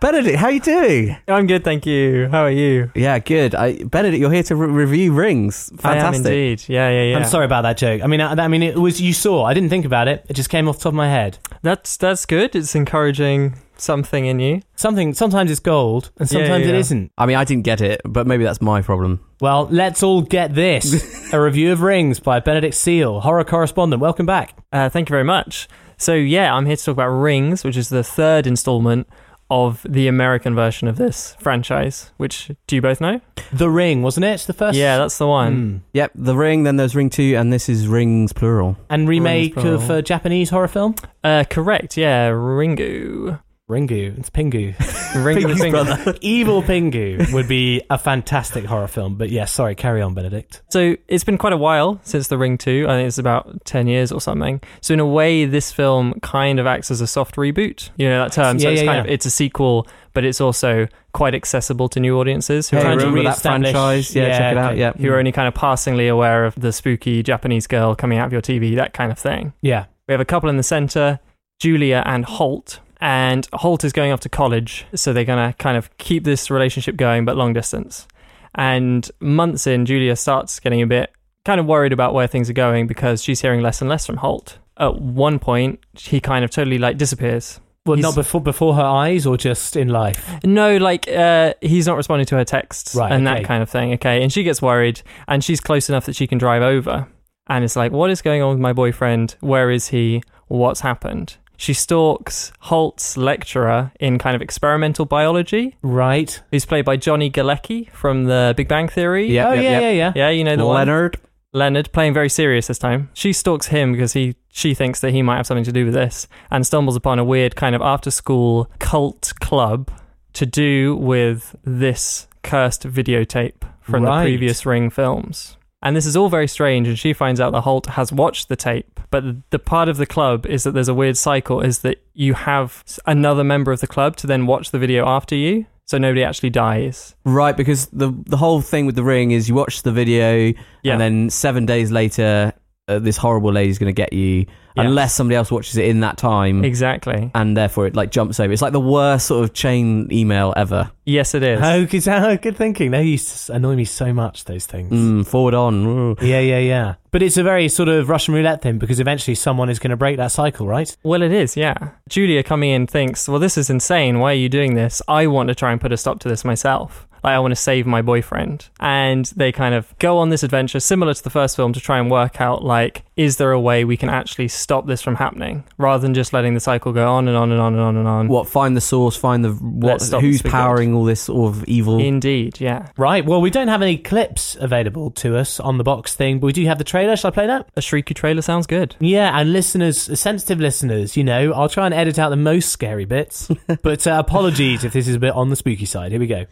Benedict, how you doing? I'm good, thank you. How are you? Yeah, good. I, Benedict, you're here to re- review Rings. I am Fantastic. indeed. Yeah, yeah, yeah. I'm sorry about that joke. I mean, I, I mean, it was you saw. I didn't think about it. It just came off the top of my head. That's that's good. It's encouraging something in you. Something. Sometimes it's gold, and Yeah, sometimes yeah. it isn't. I mean, I didn't get it, but maybe that's my problem. Well, let's all get this: a review of Rings by Benedict Seal, horror correspondent. Welcome back. Uh, thank you very much. So yeah, I'm here to talk about Rings, which is the third installment of the American version of this franchise. Which do you both know? The Ring, wasn't it? It's the first. Yeah, that's the one. Mm. Yep, The Ring, then there's Ring 2, and this is Rings plural. And remake Rings, of a Japanese horror film. Uh, correct. Yeah, Ringu. Ringu. It's Pingu. Ringu the Finger. Evil Pingu would be a fantastic horror film. But yes, sorry. Carry on, Benedict. So it's been quite a while since The Ring 2. I think it's about 10 years or something. So in a way, this film kind of acts as a soft reboot. You know that term. So Yeah, it's yeah, kind yeah. of it's a sequel, but it's also quite accessible to new audiences who, Hey, are, Trying to re-establish- franchise? Yeah, yeah, check it out. Yeah. who are mm. only kind of passingly aware of the spooky Japanese girl coming out of your TV, that kind of thing. Yeah. We have a couple in the center, Julia and Holt. And Holt is going off to college, so they're going to kind of keep this relationship going, but long distance. And months in, Julia starts getting a bit kind of worried about where things are going because she's hearing less and less from Holt. At one point, he kind of totally like disappears. Well, He's- not before before her eyes, or just in life. No, like uh, he's not responding to her texts Right, and okay. that kind of thing. Okay, and she gets worried, and she's close enough that she can drive over, and it's like, what is going on with my boyfriend? Where is he? What's happened? She stalks Holt's lecturer in kind of experimental biology, Right. who's played by Johnny Galecki from The Big Bang Theory. Yep, oh yep, yeah, yep. yeah, yeah, yeah, you know the one. Leonard. Leonard playing very serious this time. She stalks him because he she thinks that he might have something to do with this and stumbles upon a weird kind of after school cult club to do with this cursed videotape from Right. the previous Ring films. And this is all very strange and she finds out that Holt has watched the tape, but the part of the club is that there's a weird cycle is that you have another member of the club to then watch the video after you. so nobody actually dies. Right, because the the whole thing with the ring is you watch the video, Yeah. and then seven days later, uh, this horrible lady's going to get you, Yeah. unless somebody else watches it in that time, Exactly. and therefore it like jumps over. It's like the worst sort of chain email ever. Yes, it is. Oh, good, oh, good thinking. They used to annoy me so much, those things. Mm, forward on. Ooh. Yeah, yeah, yeah. But it's a very sort of Russian roulette thing because eventually someone is going to break that cycle, right? Well, it is, yeah. Julia coming in thinks, well, this is insane. Why are you doing this? I want to try and put a stop to this myself. Like, I want to save my boyfriend. And they kind of go on this adventure, similar to the first film, to try and work out, like, is there a way we can actually stop this from happening rather than just letting the cycle go on and on and on and on and on? What? Find the source. Find the what? Who's this, we powering all this sort of evil? Indeed, yeah. Right. Well, we don't have any clips available to us on the box thing, but we do have the trailer. Shall I play that? A Shrieky trailer sounds good. Yeah, and listeners, sensitive listeners, you know, I'll try and edit out the most scary bits. but uh, apologies if this is a bit on the spooky side. Here we go.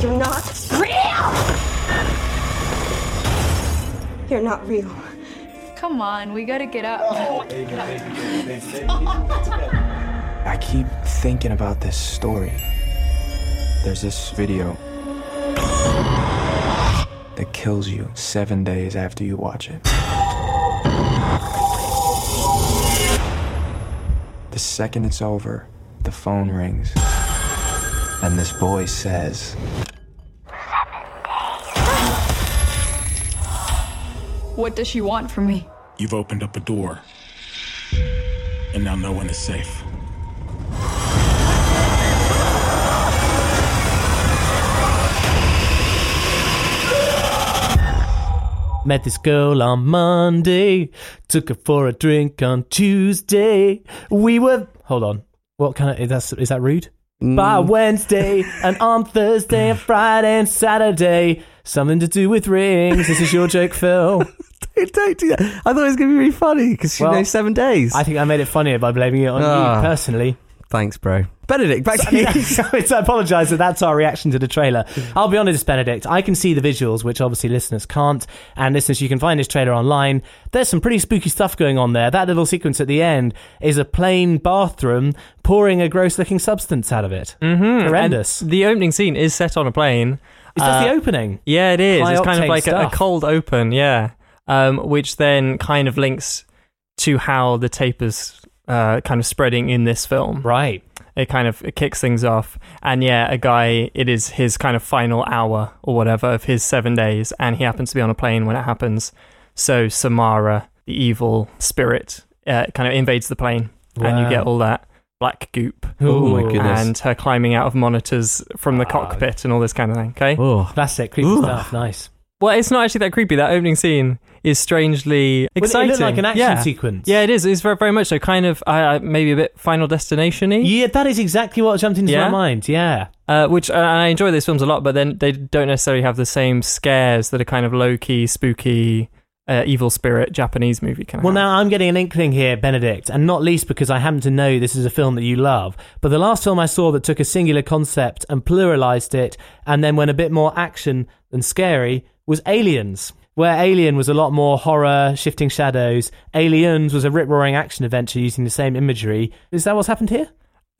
You're not real! You're not real. Come on, we gotta get up. I keep thinking about this story. There's this video that kills you seven days after you watch it. The second it's over, the phone rings. And this voice says, What does she want from me? You've opened up a door, and now no one is safe. Met this girl on Monday, took her for a drink on Tuesday. We were hold on. What kind of is that? Is that rude? By Wednesday and on Thursday and Friday and Saturday, something to do with rings. This is your joke, Phil. don't do that. I thought it was going to be really funny because you Well, know seven days. I think I made it funnier by blaming it on Ah. you personally. Thanks, bro. Benedict, back to you. so I apologise that that's our reaction to the trailer. I'll be honest, Benedict. I can see the visuals, which obviously listeners can't. And listeners, you can find this trailer online. There's some pretty spooky stuff going on there. That little sequence at the end is a plane bathroom pouring a gross-looking substance out of it. Mm-hmm. Horrendous. And the opening scene is set on a plane. Is that the Uh, opening? Yeah, it is. High it's kind of like a, a cold open, yeah. Um, which then kind of links to how the tape is uh, kind of spreading in this film. Right. It kind of it kicks things off, and yeah, a guy. It is his kind of final hour or whatever of his seven days, and he happens to be on a plane when it happens. So Samara, the evil spirit, uh, kind of invades the plane, and you get all that black goop. Oh my goodness. And her climbing out of monitors from the cockpit and all this kind of thing. Okay. Oh, Classic creepy Ooh. stuff. Nice. Well, it's not actually that creepy. That opening scene is strangely Well, it exciting. like an action yeah. sequence. Yeah, it is. It's very, very much so. Kind of, uh, maybe a bit Final Destination y. Yeah, that is exactly what jumped into Yeah? my mind. Yeah. Uh, which uh, I enjoy these films a lot, but then they don't necessarily have the same scares that a kind of low key, spooky, uh, evil spirit Japanese movie can Well, have. now I'm getting an inkling here, Benedict, and not least because I happen to know this is a film that you love. But the last film I saw that took a singular concept and pluralized it and then went a bit more action than scary was Aliens. Where Alien was a lot more horror, shifting shadows. Aliens was a rip roaring action adventure using the same imagery. Is that what's happened here?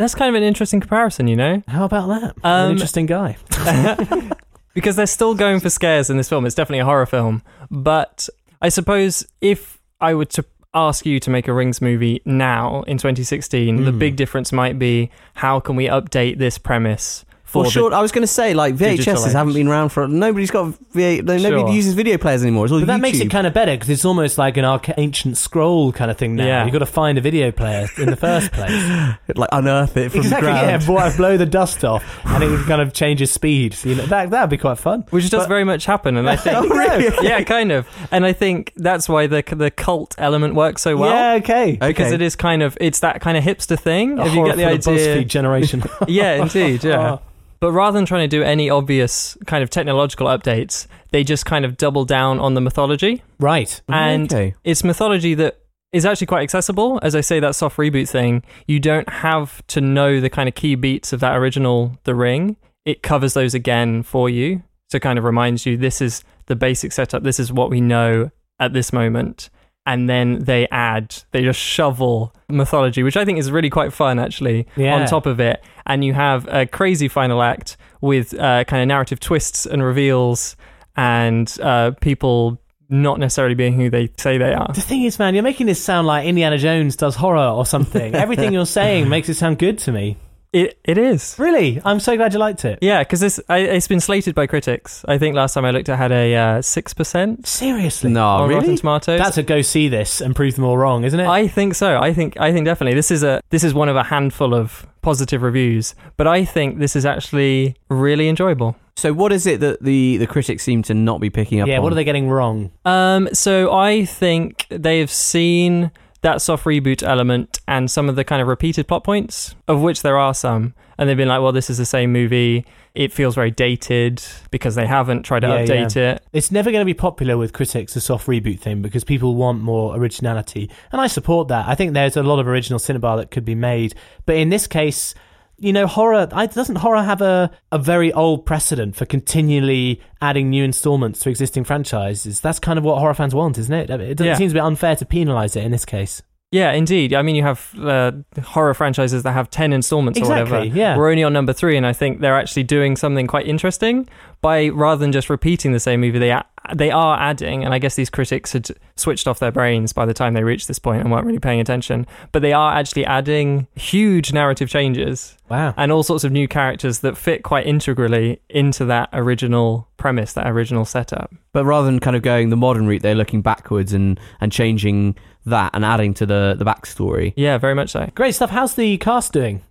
That's kind of an interesting comparison, you know? How about that? an Um, interesting guy. because they're still going for scares in this film. It's definitely a horror film. But I suppose if I were to ask you to make a Rings movie now in 2016, the Hmm. big difference might be how can we update this premise for For the sure, I was going to say like digital VHSs haven't been around for. Nobody's got VH. Nobody Sure. uses video players anymore. It's all But that makes it kind of better because it's almost like an arca- ancient scroll kind of thing now. Yeah. You've got to find a video player in the first place. like unearth it from exactly, the yeah. ground. Blow, blow the dust off, and it kind of changes speed. So, you know, that that'd be quite fun. which does But- very much happen, and I think, Oh, really? yeah, kind of, and I think that's why the the cult element works so well. yeah, okay. Because Okay. it is kind of it's that kind of hipster thing. A if you get the for idea, BuzzFeed generation. yeah, indeed, yeah. Oh. But rather than trying to do any obvious kind of technological updates, they just kind of double down on the mythology. right. And Okay. it's mythology that is actually quite accessible. As I say, that soft reboot thing, you don't have to know the kind of key beats of that original The Ring. It covers those again for you. So kind of reminds you this is the basic setup, this is what we know at this moment. And then they add, they just shovel mythology, which I think is really quite fun actually, Yeah. on top of it. And you have a crazy final act with uh, kind of narrative twists and reveals and uh, people not necessarily being who they say they are. The thing is, man, you're making this sound like Indiana Jones does horror or something. Everything you're saying makes it sound good to me. It it is. Really? I'm so glad you liked it. Yeah, because this I, it's been slated by critics. I think last time I looked, it had a uh, six percent Seriously? No, on Rotten really? Tomatoes. That's a go see this and prove them all wrong, isn't it? I think so. I think I think definitely this is a this is one of a handful of positive reviews, but I think this is actually really enjoyable. So what is it that the, the critics seem to not be picking up yeah, on? what are they getting wrong? Um, so I think they've seen that soft reboot element and some of the kind of repeated plot points, of which there are some, and they've been like, "Well, this is the same movie. It feels very dated because they haven't tried to Yeah, update yeah. it." It's never going to be popular with critics, the soft reboot thing, because people want more originality. And I support that. I think there's a lot of original cinema that could be made. But in this case, you know, horror, I, doesn't horror have a, a very old precedent for continually adding new installments to existing franchises? That's kind of what horror fans want, isn't it? It, Yeah. seems a bit unfair to penalise it in this case. Yeah, indeed. I mean, you have uh, horror franchises that have 10 installments or whatever. yeah. We're only on number three, and I think they're actually doing something quite interesting by rather than just repeating the same movie, they, a- they are adding, and I guess these critics had switched off their brains by the time they reached this point and weren't really paying attention, but they are actually adding huge narrative changes Wow. and all sorts of new characters that fit quite integrally into that original premise, that original setup. But rather than kind of going the modern route, they're looking backwards and, and changing that and adding to the, the backstory. Yeah, very much so. Great stuff. How's the cast doing?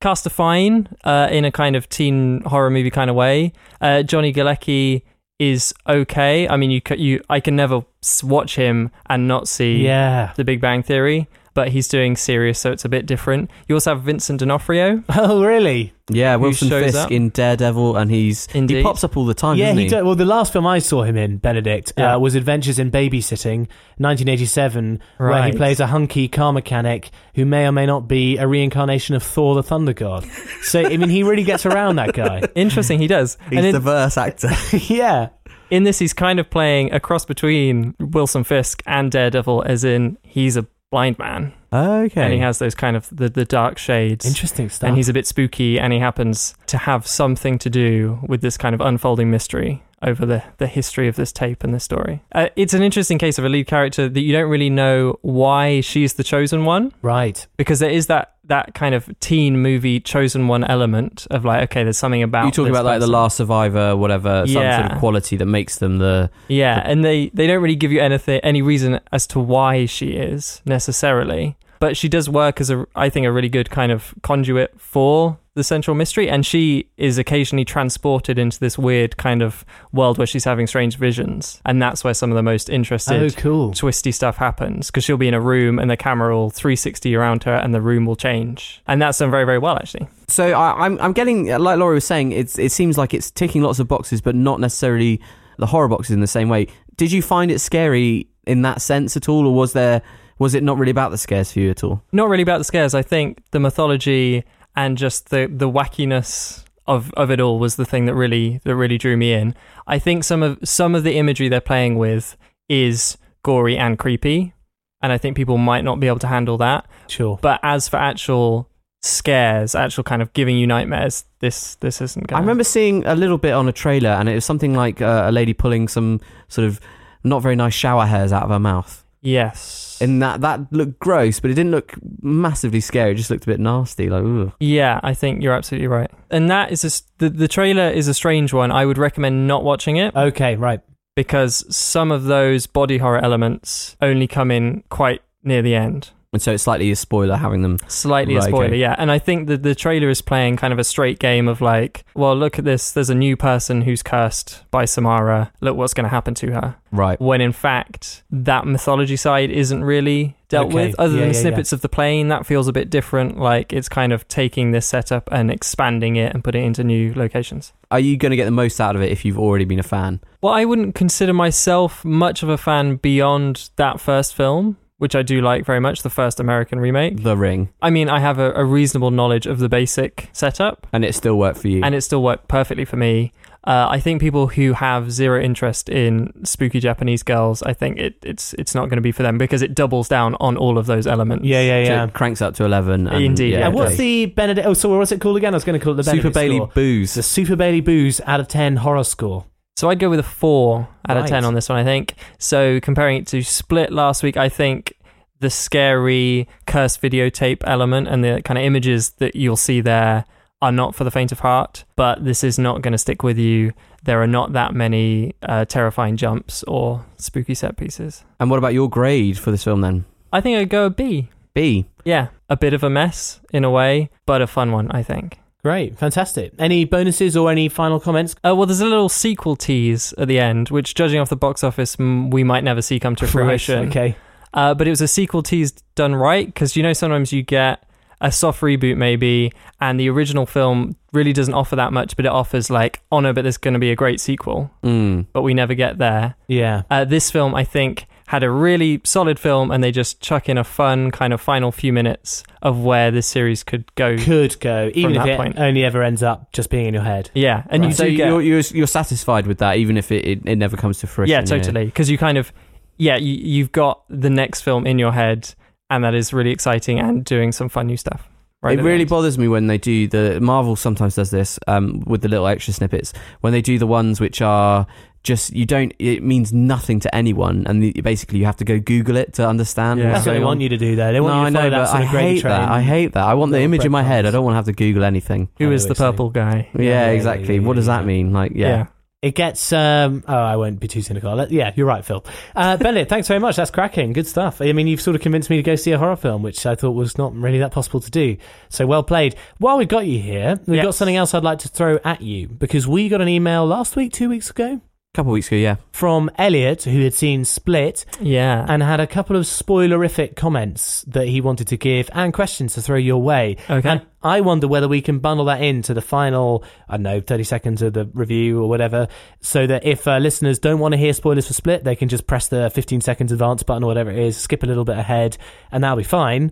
cast a fine uh, in a kind of teen horror movie kind of way. Uh, Johnny Galecki is okay. I mean, you you I can never watch him and not see Yeah. The Big Bang Theory, but he's doing serious, so it's a bit different. You also have Vincent D'Onofrio. Oh, really? Yeah, Wilson shows Fisk up. in Daredevil, and he's he pops up all the time. yeah, doesn't he he? do- well, the last film I saw him in, Benedict, Yeah. uh, was Adventures in Babysitting, 1987, where he plays a hunky car mechanic who may or may not be a reincarnation of Thor the Thunder God. So, I mean, he really gets around that guy. Interesting, he does. He's and in, the actor. yeah. in this, he's kind of playing a cross between Wilson Fisk and Daredevil, as in he's a blind man okay. and he has those kind of the, the dark shades. Interesting stuff. and he's a bit spooky and he happens to have something to do with this kind of unfolding mystery over the, the history of this tape and this story. Uh, it's an interesting case of a lead character that you don't really know why she's the chosen one right. because there is that that kind of teen movie chosen one element of like okay there's something about you talk this about like the last survivor, whatever, some sort of quality that makes them the. Yeah, and they they don't really give you anything any reason as to why she is necessarily. But she does work as a I think a really good kind of conduit for the central mystery and she is occasionally transported into this weird kind of world where she's having strange visions and that's where some of the most interesting, Oh, cool. twisty stuff happens because she'll be in a room and the camera will 360 around her and the room will change and that's done very very well actually So I, I'm I'm getting like Laurie was saying, it's it seems like it's ticking lots of boxes, but not necessarily the horror boxes in the same way. Did you find it scary in that sense at all, or was there was it not really about the scares for you at all? not really about the scares. I think the mythology and just the the wackiness of of it all was the thing that really that really drew me in. I think some of some of the imagery they're playing with is gory and creepy, and I think people might not be able to handle that. Sure. But as for actual scares, actual kind of giving you nightmares, this this isn't. Gonna... I remember seeing a little bit on a trailer, and it was something like uh, a lady pulling some sort of not very nice shower hairs out of her mouth. Yes. And that that looked gross, but it didn't look massively scary. It just looked a bit nasty. Like, ugh. Yeah, I think you're absolutely right. And that is a, s- the the trailer is a strange one. I would recommend not watching it. Okay, right. because some of those body horror elements only come in quite near the end. And so it's slightly a spoiler having them. Slightly a spoiler, okay. yeah. And I think that the trailer is playing kind of a straight game of like, well, look at this. There's a new person who's cursed by Samara. Look what's going to happen to her. Right. When in fact, that mythology side isn't really dealt Okay. with. Other Yeah, than yeah, snippets of the plane, that feels a bit different. Like it's kind of taking this setup and expanding it and putting it into new locations. Are you going to get the most out of it if you've already been a fan? Well, I wouldn't consider myself much of a fan beyond that first film, which I do like very much, the first American remake. The Ring, I mean, I have a, a reasonable knowledge of the basic setup, and it still worked for you. and it still worked perfectly for me. Uh, I think people who have zero interest in spooky Japanese girls, I think it, it's it's not going to be for them because it doubles down on all of those elements. Yeah, yeah, yeah. it cranks up to 11. And, Indeed, Yeah, yeah. and what's the Benedict? Oh, so what's it called again? I was going to call it the Super Benedict Bailey score. Booze? The Super Bailey Booze out of ten horror score. So I'd go with a four out of ten on this one. I think. So comparing it to Split last week, I think the scary cursed videotape element and the kind of images that you'll see there are not for the faint of heart. But this is not going to stick with you. There are not that many uh, terrifying jumps or spooky set pieces. And what about your grade for this film then? I think I'd go a B. B. Yeah, a bit of a mess in a way, but a fun one. I think. Great, fantastic. Any bonuses or any final comments? Uh, well, there's a little sequel tease at the end, which, judging off the box office, mm, we might never see come to fruition. Right, okay. Uh, but it was a sequel tease done right because you know sometimes you get a soft reboot maybe, and the original film really doesn't offer that much, but it offers like, oh no, but there's going to be a great sequel, Mm. but we never get there. Yeah. Uh, this film, I think, had a really solid film, and they just chuck in a fun kind of final few minutes of where this series could go. Could go, even if that it point. only ever ends up just being in your head. Yeah, and you so do get you're, you're you're satisfied with that, even if it, it, it never comes to fruition. yeah, totally. Because you kind of, yeah, you, you've got the next film in your head, and that is really exciting and doing some fun new stuff. Right it really end. bothers me when they do the Marvel sometimes does this um, with the little extra snippets when they do the ones which are just you don't it means nothing to anyone and the, basically you have to go Google it to understand. Yeah. That's what they going want you to do, though. They want no, you I to follow know, that but sort I of hate train. that. I hate that. I want the Little image in my head. I don't want to have to Google anything. Who I is know the purple guy? Yeah, Yeah, yeah, exactly. yeah, what does yeah, that mean? Like, yeah. It gets. Um, oh, I won't be too cynical. Yeah, you're right, Phil. Uh, Bennett, thanks very much. That's cracking. Good stuff. I mean, you've sort of convinced me to go see a horror film, which I thought was not really that possible to do. So well played. While we've got you here, we've got something else I'd like to throw at you because we got an email last week, two weeks ago, couple of weeks ago, yeah. from Elliot, who had seen Split Yeah. and had a couple of spoilerific comments that he wanted to give and questions to throw your way. Okay. And I wonder whether we can bundle that into the final, I don't know, 30 seconds of the review or whatever, so that if uh, listeners don't want to hear spoilers for Split, they can just press the 15 seconds advance button or whatever it is, skip a little bit ahead, and that'll be fine.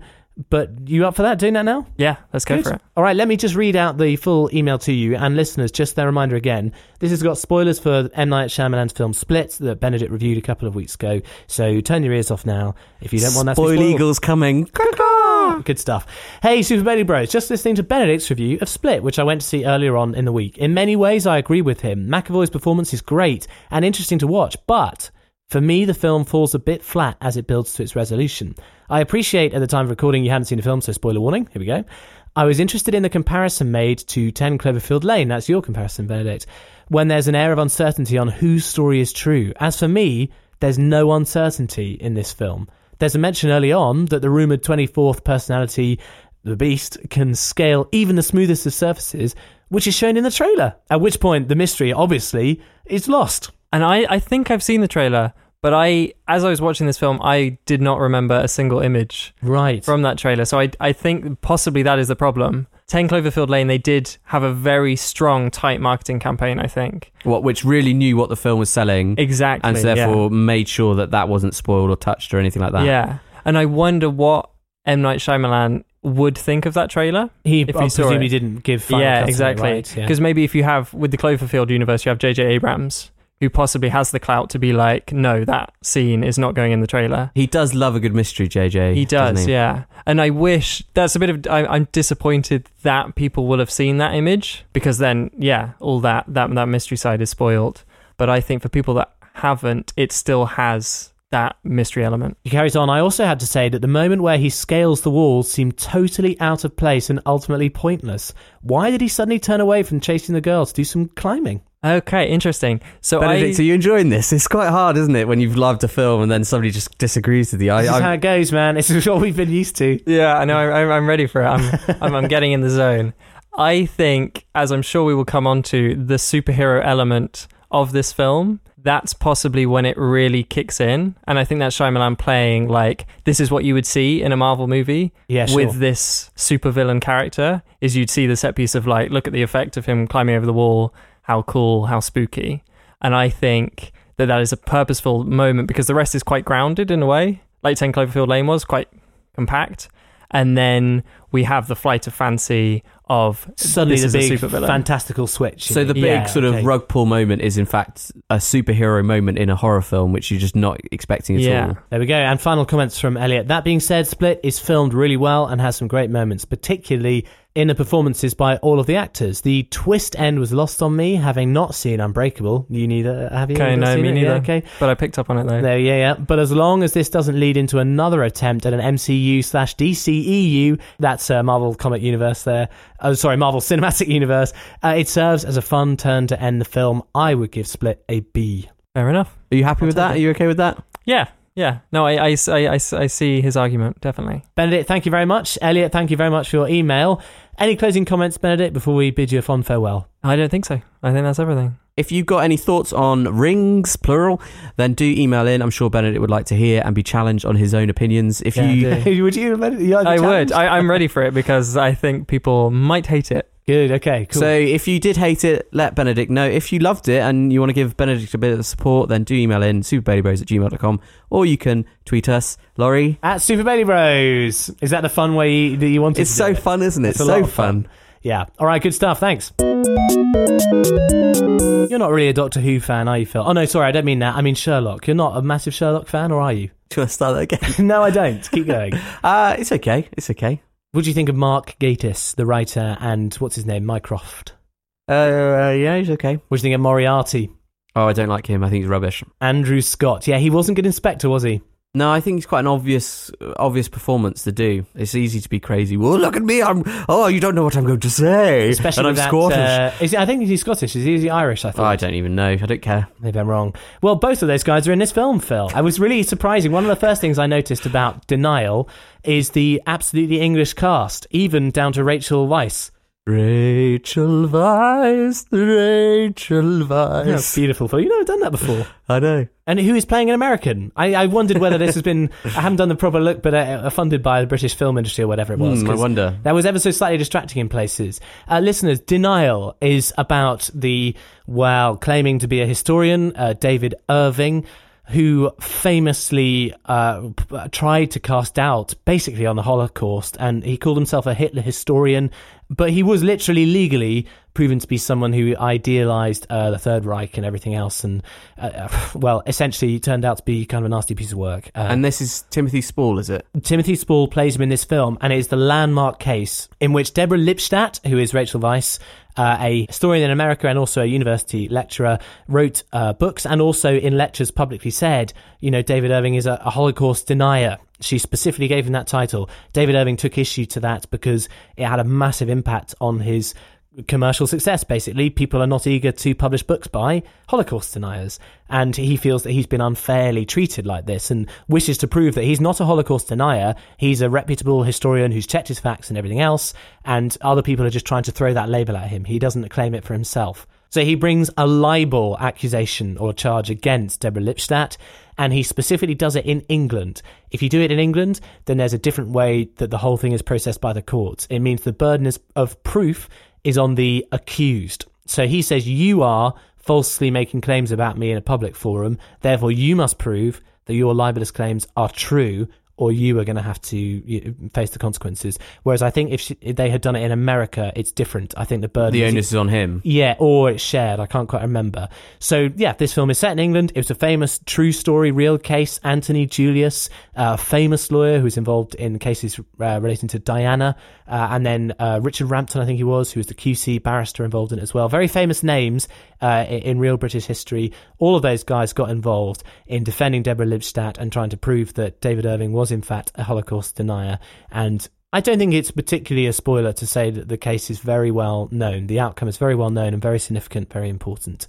But you up for that, doing that now? yeah, let's go Good. for it. All right, let me just read out the full email to you and listeners. Just a reminder again. This has got spoilers for M Night Shyamalan's film Split that Benedict reviewed a couple of weeks ago. So turn your ears off now if you don't want that to be Spoil spoiled. Eagles coming. Good stuff. Hey, Super Baby Bros, just listening to Benedict's review of Split, which I went to see earlier on in the week. In many ways, I agree with him. McAvoy's performance is great and interesting to watch, but for me, the film falls a bit flat as it builds to its resolution. I appreciate at the time of recording you hadn't seen the film, so spoiler warning. Here we go. I was interested in the comparison made to 10 Cloverfield Lane. That's your comparison, Benedict. When there's an air of uncertainty on whose story is true. As for me, there's no uncertainty in this film. There's a mention early on that the rumored 24th personality, the Beast, can scale even the smoothest of surfaces, which is shown in the trailer. At which point, the mystery, obviously, is lost. And I, I think I've seen the trailer, but I, as I was watching this film, I did not remember a single image Right. from that trailer. So I, I think possibly that is the problem. 10 Cloverfield Lane, they did have a very strong, tight marketing campaign, I think. What, which really knew what the film was selling. Exactly. and so yeah. therefore made sure that that wasn't spoiled or touched or anything like that. Yeah. And I wonder what M. Night Shyamalan would think of that trailer. he if he saw presumably it. didn't give final yeah, cuts on it, exactly. right, yeah. Because maybe if you have, with the Cloverfield universe, you have J.J. Abrams, who possibly has the clout to be like, no, that scene is not going in the trailer. He does love a good mystery, JJ. He doesn't he? yeah. And I wish that's a bit of. I, I'm disappointed that people will have seen that image because then, yeah, all that that that mystery side is spoiled. But I think for people that haven't, it still has that mystery element. He carries on. I also had to say that the moment where he scales the walls seemed totally out of place and ultimately pointless. Why did he suddenly turn away from chasing the girl to do some climbing? Okay, interesting. So Benedict, I, are you enjoying this? It's quite hard, isn't it, when you've loved a film and then somebody just disagrees with you? I, This is I'm- how it goes, man. This is what we've been used to. Yeah, I know. I'm, I'm ready for it. I'm, I'm, I'm getting in the zone. I think, as I'm sure we will come on to, the superhero element of this film, that's possibly when it really kicks in. And I think that's Shyamalan playing like, this is what you would see in a Marvel movie Yeah, sure. with this supervillain character, is you'd see the set piece of like, look at the effect of him climbing over the wall, how cool, how spooky. And I think that that is a purposeful moment because the rest is quite grounded in a way, like 10 Cloverfield Lane was, quite compact. And then we have the flight of fancy of Suddenly, this the is a big supervillain. fantastical switch. So the big Yeah, sort okay. of rug pull moment is in fact a superhero moment in a horror film, which you're just not expecting at Yeah. all. There we go. And final comments from Elliot. That being said, Split is filmed really well and has some great moments, particularly in the performances by all of the actors. The twist end was lost on me, having not seen Unbreakable. You neither have you? Okay, no, me it? neither. Yeah, okay. But I picked up on it though. There, yeah, yeah. But as long as this doesn't lead into another attempt at an MCU slash DCEU, that's uh, Marvel Comic Universe there. Oh, sorry, Marvel Cinematic Universe. Uh, it serves as a fun turn to end the film. I would give Split a B. Fair enough. Are you happy with that? it. Are you okay with that? Yeah, yeah. No, I, I, I, I, I see his argument definitely. Benedict, thank you very much. Elliot, thank you very much for your email. Any closing comments, Benedict, before we bid you a fond farewell? I don't think so. I think that's everything. If you've got any thoughts on rings, plural, then do email in. I'm sure Benedict would like to hear and be challenged on his own opinions. If Yeah, you would you? Benedict, you I challenge? would. I, I'm ready for it because I think people might hate it. Good. Okay. Cool. So if you did hate it, let Benedict know. If you loved it and you want to give Benedict a bit of support, then do email in superbabybros at gmail.com or you can tweet us. Laurie, at Super Baby Bros. Is that the fun way you, that you wanted? it's so it? fun, isn't it? It's so of fun. Yeah. All right. Good stuff. Thanks. You're not really a Doctor Who fan, are you, Phil? Oh no, sorry, I don't mean that. I mean Sherlock. You're not a massive Sherlock fan, or are you? Do you want to start that again? no, I don't. Keep going. Uh, it's okay. It's okay. What do you think of Mark Gatiss, the writer, and what's his name, Mycroft? Uh, uh, yeah, he's okay. What do you think of Moriarty? Oh, I don't like him. I think he's rubbish. Andrew Scott. Yeah, he wasn't good Inspector, was he? No, I think it's quite an obvious, obvious performance to do. It's easy to be crazy. Well, look at me. I'm. Oh, you don't know what I'm going to say. Especially and I'm that, Scottish. uh, is he, I think he's Scottish. Is he, is he Irish? I Oh, thought. I don't even know. I don't care. Maybe I'm wrong. Well, both of those guys are in this film, Phil. I was really surprising. One of the first things I noticed about Denial is the absolutely English cast, even down to Rachel Weisz. Rachel Weisz, Rachel Weisz. That's Weisz. beautiful, Phil. You've never done that before. I know. And who is playing an American? I, I wondered whether this has been. I haven't done the proper look, but uh, funded by the British film industry or whatever it was. Hmm, I 'cause wonder. That was ever so slightly distracting in places. Uh, listeners, Denial is about the, well, claiming to be a historian, uh, David Irving, who famously uh, tried to cast doubt basically on the Holocaust, and he called himself a Hitler historian, but he was literally legally proven to be someone who idealized uh, the Third Reich and everything else, and uh, well, essentially turned out to be kind of a nasty piece of work. Uh, And this is Timothy Spall, is it? Timothy Spall plays him in this film, and it is the landmark case in which Deborah Lipstadt, who is Rachel Weisz, uh, a historian in America and also a university lecturer, wrote uh, books and also in lectures publicly said, you know, David Irving is a, a Holocaust denier. She specifically gave him that title. David Irving took issue to that because it had a massive impact on his commercial success basically people are not eager to publish books by holocaust deniers and he feels that he's been unfairly treated like this and wishes to prove that he's not a holocaust denier he's a reputable historian who's checked his facts and everything else and other people are just trying to throw that label at him he doesn't claim it for himself so he brings a libel accusation or charge against Deborah Lipstadt, and he specifically does it in England. If you do it in England, then there's a different way that the whole thing is processed by the courts. It means the burden is, of proof is on the accused. So he says, You are falsely making claims about me in a public forum, therefore you must prove that your libelous claims are true. Or you are going to have to face the consequences. Whereas I think if, she, if they had done it in America, it's different. I think the burden The onus is on him. yeah, or it's shared. I can't quite remember. So, yeah, this film is set in England. It was a famous true story, real case. Anthony Julius, a famous lawyer who's involved in cases uh, relating to Diana. Uh, and then uh, Richard Rampton, I think he was, who was the QC barrister involved in it as well. Very famous names uh, in, in real British history. All of those guys got involved in defending Deborah Lipstadt and trying to prove that David Irving was, in fact, a Holocaust denier. And I don't think it's particularly a spoiler to say that the case is very well known. The outcome is very well known and very significant, very important.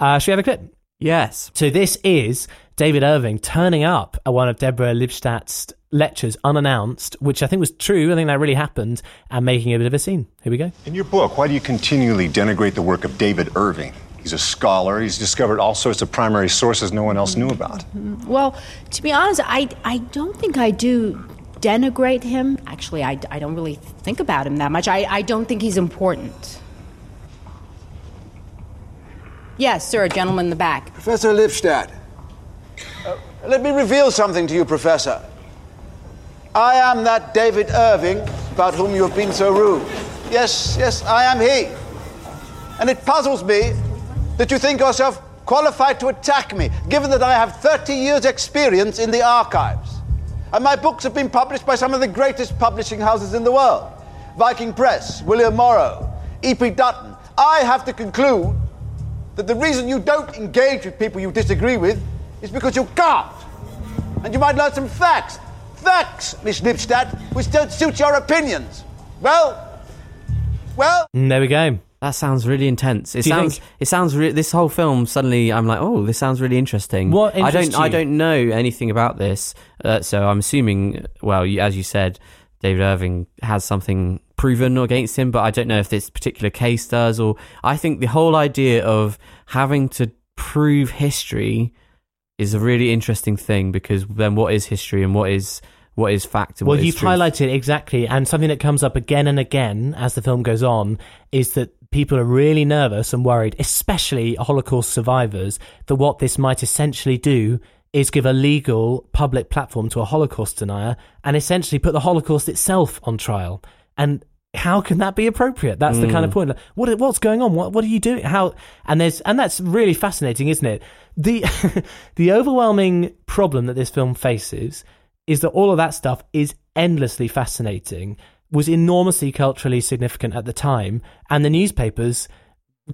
Uh, should we have a clip? Yes. So this is David Irving turning up at one of Deborah Lipstadt's lectures unannounced, which I think was true. I think that really happened, and making a bit of a scene. Here we go. In your book, why do you continually denigrate the work of David Irving? He's a scholar. He's discovered all sorts of primary sources no one else knew about. Well, to be honest, I, I don't think I do denigrate him. Actually, I, I don't really think about him that much. I, I don't think he's important. Yes, sir, a gentleman in the back. Professor Lipstadt, uh, let me reveal something to you, Professor. I am that David Irving about whom you have been so rude. Yes, yes, I am he. And it puzzles me that you think yourself qualified to attack me, given that I have 30 years' experience in the archives. And my books have been published by some of the greatest publishing houses in the world Viking Press, William Morrow, E.P. Dutton. I have to conclude that the reason you don't engage with people you disagree with is because you can't. And you might learn some facts. Facts, Miss Lipstadt, which don't suit your opinions. Well, well. And there we go. That sounds really intense. It Do you sounds. think- It sounds. Re- this whole film suddenly, I'm like, oh, this sounds really interesting. What I don't. I you? don't know anything about this, uh, so I'm assuming. Well, you, as you said, David Irving has something proven against him, but I don't know if this particular case does. Or I think the whole idea of having to prove history is a really interesting thing because then what is history and what is what is fact and Well, what is you've truth? highlighted exactly, and something that comes up again and again as the film goes on is that people are really nervous and worried, especially Holocaust survivors, that what this might essentially do is give a legal public platform to a Holocaust denier and essentially put the Holocaust itself on trial. And how can that be appropriate? That's the kind of Mm. point. Like, What what's going on? What what are you doing? How and there's and that's really fascinating, isn't it? The the overwhelming problem that this film faces is that all of that stuff is endlessly fascinating, was enormously culturally significant at the time, and the newspapers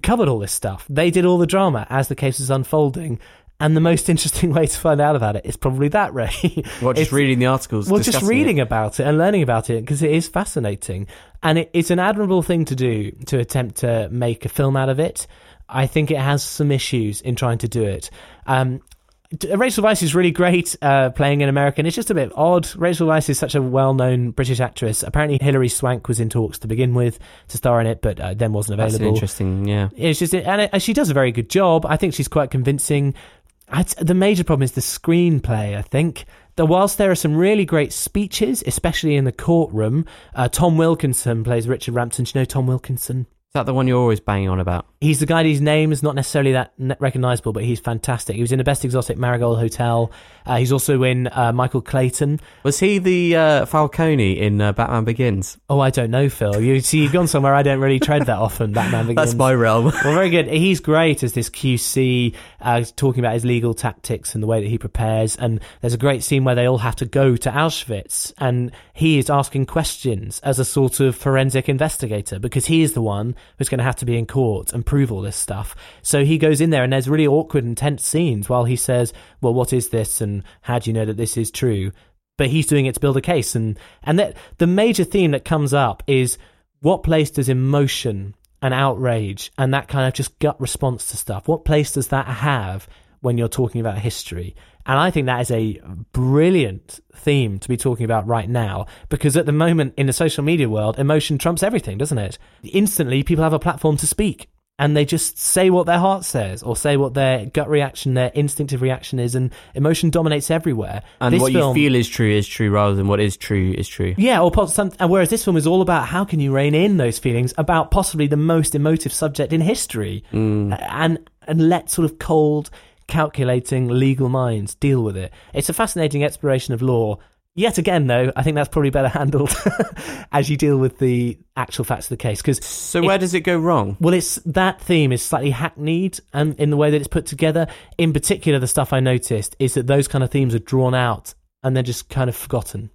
covered all this stuff. They did all the drama as the case was unfolding. And the most interesting way to find out about it is probably that, Ray. What, just reading the articles? well, just reading it? about it and learning about it because it is fascinating, and it, it's an admirable thing to do to attempt to make a film out of it. I think it has some issues in trying to do it. Um, Rachel Weisz is really great uh, playing an American. It's just a bit odd. Rachel Weisz is such a well-known British actress. Apparently, Hilary Swank was in talks to begin with to star in it, but uh, then wasn't That's available. interesting. Yeah. It's just, and it, she does a very good job. I think she's quite convincing. I'd, the major problem is the screenplay. I think that whilst there are some really great speeches, especially in the courtroom, uh, Tom Wilkinson plays Richard Rampton. Do you know Tom Wilkinson? Is that the one you're always banging on about? He's the guy whose name is not necessarily that recognizable, but he's fantastic. He was in the Best Exotic Marigold Hotel. Uh, he's also in uh, Michael Clayton. Was he the uh, Falcone in uh, Batman Begins? Oh, I don't know, Phil. You see, you've gone somewhere I don't really tread that often. Batman Begins. That's my realm. well, very good. He's great as this QC, uh, talking about his legal tactics and the way that he prepares. And there's a great scene where they all have to go to Auschwitz, and he is asking questions as a sort of forensic investigator because he is the one who's going to have to be in court and prove all this stuff. So he goes in there, and there's really awkward and tense scenes while he says, "Well, what is this, and how do you know that this is true?" But he's doing it to build a case, and and that the major theme that comes up is what place does emotion and outrage and that kind of just gut response to stuff what place does that have when you're talking about history and i think that is a brilliant theme to be talking about right now because at the moment in the social media world emotion trumps everything doesn't it instantly people have a platform to speak and they just say what their heart says or say what their gut reaction their instinctive reaction is and emotion dominates everywhere And This what film- you feel is true is true rather than what is true is true. yeah, or some, and whereas this film is all about how can you rein in those feelings about possibly the most emotive subject in history, Mm. and and let sort of cold, calculating legal minds deal with it. It's a fascinating exploration of law. Yet again, though, I think that's probably better handled as you deal with the actual facts of the case. Because So where does it go wrong? well, it's that theme is slightly hackneyed and in the way that it's put together. In particular, the stuff I noticed is that those kind of themes are drawn out and they're just kind of forgotten.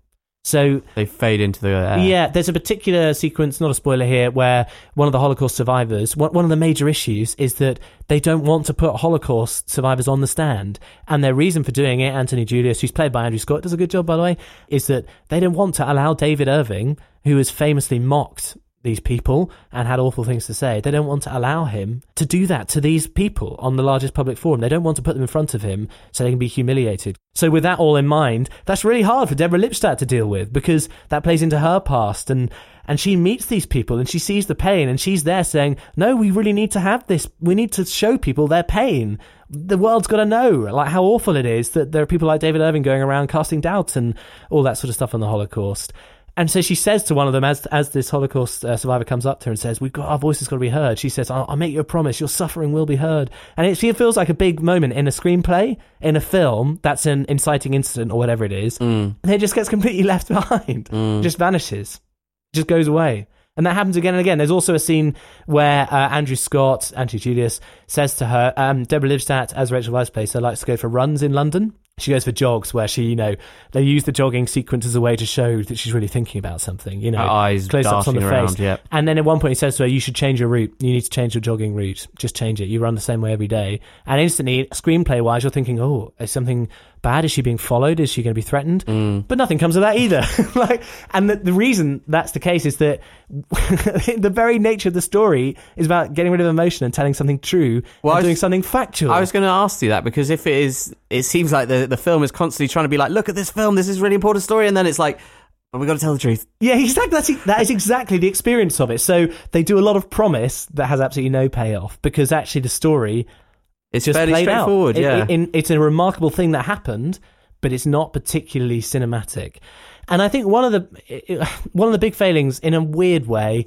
So They fade into the air. yeah, there's a particular sequence, not a spoiler here, where one of the Holocaust survivors, one one of the major issues is that they don't want to put Holocaust survivors on the stand. And their reason for doing it, Anthony Julius, who's played by Andrew Scott, does a good job, by the way, is that they don't want to allow David Irving, who is famously mocked these people and had awful things to say, they don't want to allow him to do that to these people on the largest public forum. They don't want to put them in front of him so they can be humiliated. So with that all in mind, that's really hard for Deborah Lipstadt to deal with because that plays into her past and and she meets these people and she sees the pain and she's there saying, "No, we really need to have this. We need to show people their pain. The world's got to know like how awful it is that there are people like David Irving going around casting doubt and all that sort of stuff on the Holocaust." And so she says to one of them, as as this Holocaust uh, survivor comes up to her and says, "We've got our voices got to be heard." She says, I'll, "I'll make you a promise. Your suffering will be heard." And it, it feels like a big moment in a screenplay, in a film that's an inciting incident or whatever it is. And it just gets completely left behind, just vanishes, just goes away. And that happens again and again. There's also a scene where uh, Andrew Scott, Andrew Julius, says to her, um, Deborah Lipstadt, as Rachel Weisz plays, her, likes to go for runs in London. She goes for jogs where she, you know, they use the jogging sequence as a way to show that she's really thinking about something, you know. Her eyes close-ups on the darting face. around, yep. And then at one point he says to her, you should change your route. You need to change your jogging route. Just change it. You run the same way every day. And instantly, screenplay wise, you're thinking, oh, is something bad? Is she being followed? Is she going to be threatened? Mm. But nothing comes of that either. like, and the, the reason that's the case is that the very nature of the story is about getting rid of emotion and telling something true Well, and was- doing something factual. I was going to ask you that because if it is, it seems like the the film is constantly trying to be like, look at this film, this is a really important story, and then it's like, but we got to tell the truth. Yeah, exactly. That's, that is exactly the experience of it. So they do a lot of promise that has absolutely no payoff because actually the story It's just fairly played out. straightforward, It- yeah. it- in- it's a remarkable thing that happened, but it's not particularly cinematic. And I think one of the one of the big failings, in a weird way,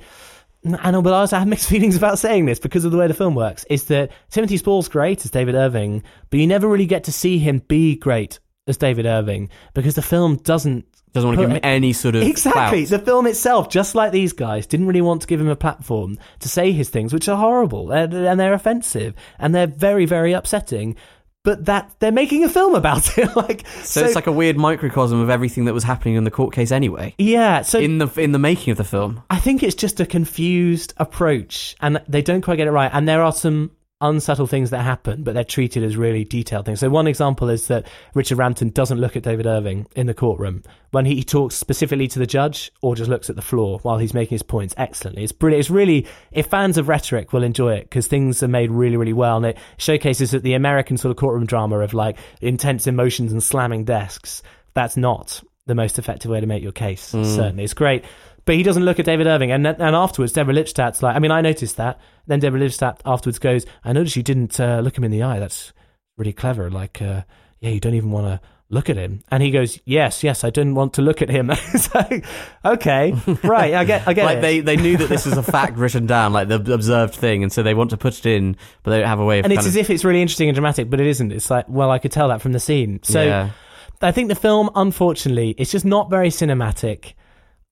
and I but I also have mixed feelings about saying this because of the way the film works, is that Timothy Spall's great as David Irving, but you never really get to see him be great as David Irving because the film doesn't Doesn't want to give him any sort of exactly. clout. the film itself just like these guys didn't really want to give him a platform to say his things which are horrible. And, and they're offensive and they're very very upsetting but that they're making a film about it like So, it's like a weird microcosm of everything that was happening in the court case anyway. yeah so in the in the making of the film. I think it's just a confused approach, and they don't quite get it right. And there are some unsubtle things that happen, but they're treated as really detailed things. So one example is that Richard Rampton doesn't look at David Irving in the courtroom when he, he talks specifically to the judge, or just looks at the floor while he's making his points excellently. It's brilliant. It's really if fans of rhetoric will enjoy it because things are made really really well, and it showcases that the American sort of courtroom drama of like intense emotions and slamming desks. That's not the most effective way to make your case. Mm. Certainly, it's great. But he doesn't look at David Irving, and and afterwards, Deborah Lipstadt's like, I mean, I noticed that. Then Deborah Lipstadt afterwards goes, I noticed you didn't uh, look him in the eye. That's really clever. Like, uh, yeah, you don't even want to look at him. And he goes, Yes, yes, I didn't want to look at him. it's like, okay, right, I get, I get like it. they, they knew that this was a fact written down, like the observed thing, and so they want to put it in, but they don't have a way of. and it's kind as of, if it's really interesting and dramatic, but it isn't. It's like, well, I could tell that from the scene. So Yeah. I think the film, unfortunately, it's just not very cinematic.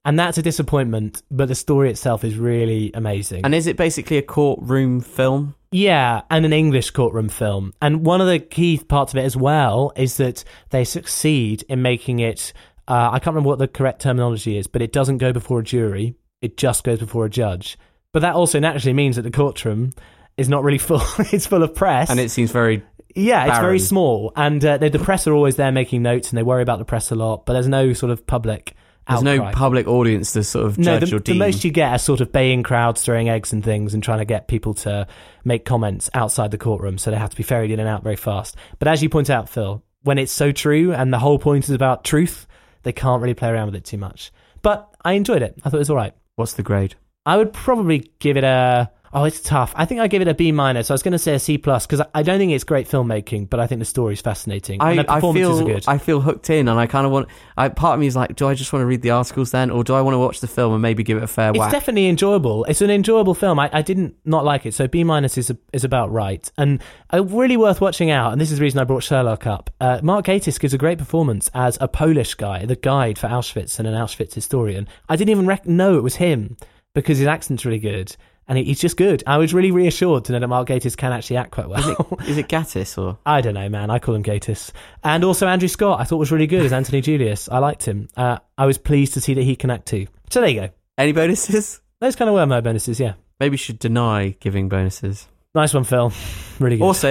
And that's a disappointment, but the story itself is really amazing. And is it basically a courtroom film? Yeah, and an English courtroom film. And one of the key parts of it as well is that they succeed in making it. Uh, I can't remember what the correct terminology is, but it doesn't go before a jury. It just goes before a judge. But that also naturally means that the courtroom is not really full. it's full of press, And it seems very. yeah, it's very small. And uh, the, the press are always there making notes, and they worry about the press a lot. But there's no sort of public. There's no public audience to sort of No, judge the, or the most you get are sort of baying crowds throwing eggs and things and trying to get people to make comments outside the courtroom, so they have to be ferried in and out very fast. But as you point out, Phil, when it's so true and the whole point is about truth, they can't really play around with it too much. But I enjoyed it. I thought it was all right. What's the grade? I would probably give it a. Oh, it's tough. I think I give it a B minus. I was going to say a C plus because I don't think it's great filmmaking, but I think the story's fascinating I, and the I feel are good. I feel hooked in, and I kind of want. I, part of me is like, do I just want to read the articles then, or do I want to watch the film and maybe give it a fair whack? It's whack? definitely enjoyable. It's an enjoyable film. I, I didn't not like it, so B minus is is about right, and uh, really worth watching out. And this is the reason I brought Sherlock up. Uh, Mark Gatiss gives a great performance as a Polish guy, the guide for Auschwitz and an Auschwitz historian. I didn't even rec- know it was him because his accent's really good. And he, he's just good. I was really reassured to know that Mark Gatiss can actually act quite well. Is it Gattis or? I don't know, man. I call him Gatiss. And also Andrew Scott, I thought was really good as Anthony Julius. I liked him. Uh, I was pleased to see that he can act too. So there you go. Any bonuses? Those kind of were my bonuses, yeah. Maybe you should deny giving bonuses. Nice one, Phil. Really good. Also,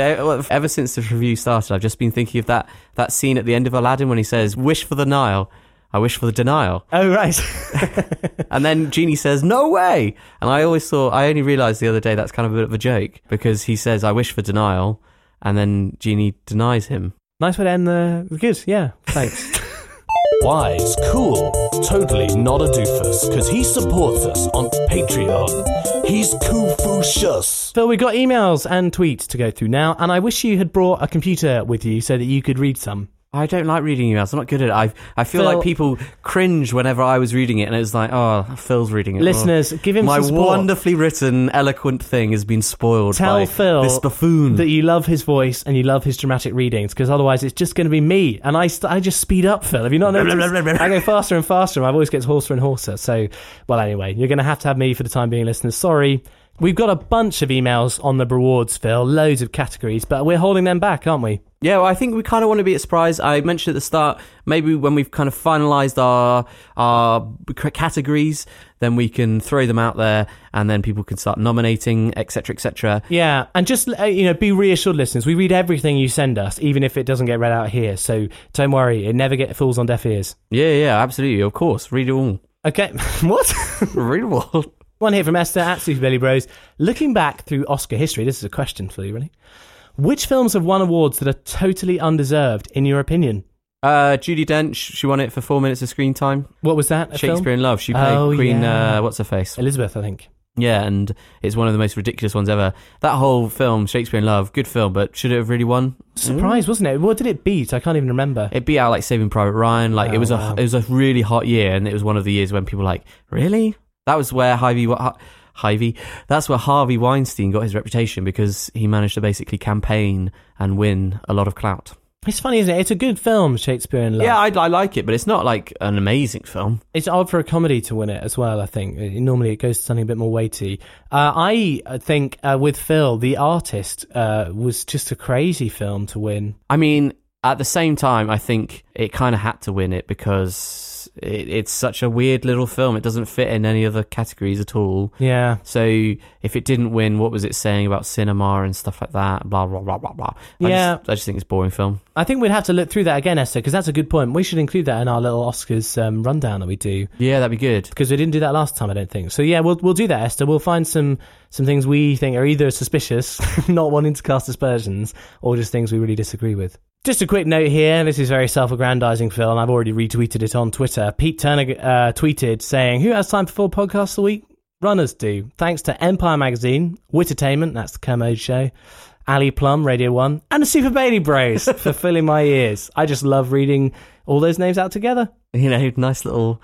ever since the review started, I've just been thinking of that that scene at the end of Aladdin when he says, "Wish for the Nile." I wish for the denial. Oh right. and then Genie says, "No way!" And I always thought, I only realised the other day that's kind of a bit of a joke because he says, "I wish for denial," and then Genie denies him. nice way to end the. Good, yeah. Thanks. Wise, cool, totally not a doofus, because he supports us on Patreon. He's Confucius. Phil, we've got emails and tweets to go through now, and I wish you had brought a computer with you so that you could read some. I don't like reading emails. I'm not good at it. I I feel Phil- like people cringe whenever I was reading it, and it was like, oh, Phil's reading it. Listeners, Oh. give him my wonderfully written, eloquent thing has been spoiled. Tell by Phil this buffoon. that you love his voice and you love his dramatic readings because otherwise it's just going to be me and I st- I just speed up Phil. Have you not noticed? I go faster and faster. and My voice gets hoarser and hoarser. So, well, anyway, you're going to have to have me for the time being, listeners. Sorry. We've got a bunch of emails on the rewards, Phil. Loads of categories, but we're holding them back, aren't we? Yeah, well, I think we kind of want to be a surprise. I mentioned at the start, maybe when we've kind of finalised our our categories, then we can throw them out there, and then people can start nominating, etc., etc. Yeah, and just uh, you know, be reassured, listeners. We read everything you send us, even if it doesn't get read out here. So don't worry, it never get falls on deaf ears. Yeah, yeah, absolutely, of course. Read it all. Okay, what? Read it all. One here from Esther at Super Baby Bros. Looking back through Oscar history, this is a question for you, really. Which films have won awards that are totally undeserved, in your opinion? Uh, Judi Dench, she won it for four minutes of screen time. What was that? Shakespeare film? in Love. She played Oh, Queen. yeah. Uh, what's her face? Elizabeth, I think. Yeah, and it's one of the most ridiculous ones ever. That whole film, Shakespeare in Love, good film, but should it have really won? Surprise, wasn't it? What did it beat? I can't even remember. It beat out like Saving Private Ryan. Like it Oh, was wow. a it was a really hot year, and it was one of the years when people were like really. That was where Harvey Harvey. That's where Harvey Weinstein got his reputation because he managed to basically campaign and win a lot of clout. It's funny, isn't it? It's a good film, Shakespeare in Love. Yeah, I, I like it, but it's not like an amazing film. It's odd for a comedy to win it as well, I think. Normally it goes to something a bit more weighty. Uh, I uh, think uh, with Phil, The Artist uh, was just a crazy film to win. I mean, at the same time, I think it kind of had to win it because it, it's such a weird little film. It doesn't fit in any other categories at all. Yeah. So if it didn't win, what was it saying about cinema and stuff like that? Blah blah blah blah blah. I Yeah. just, I just think it's a boring film. I think we'd have to look through that again, Esther, because that's a good point. We should include that in our little Oscars um, rundown that we do. Yeah, that'd be good. Because we didn't do that last time, I don't think. So yeah, we'll we'll do that, Esther. We'll find some some things we think are either suspicious, not wanting to cast aspersions, or just things we really disagree with. Just a quick note here. This is very self-aggrandizing, Phil, and I've already retweeted it on Twitter. Pete Turner uh, tweeted saying, "Who has time for four podcasts a week? Runners do. Thanks to Empire Magazine, Wittertainment, that's the Kermode show." Ali Plumb, Radio 1, and the Super Baby Bros for filling my ears. I just love reading all those names out together. You know, nice little,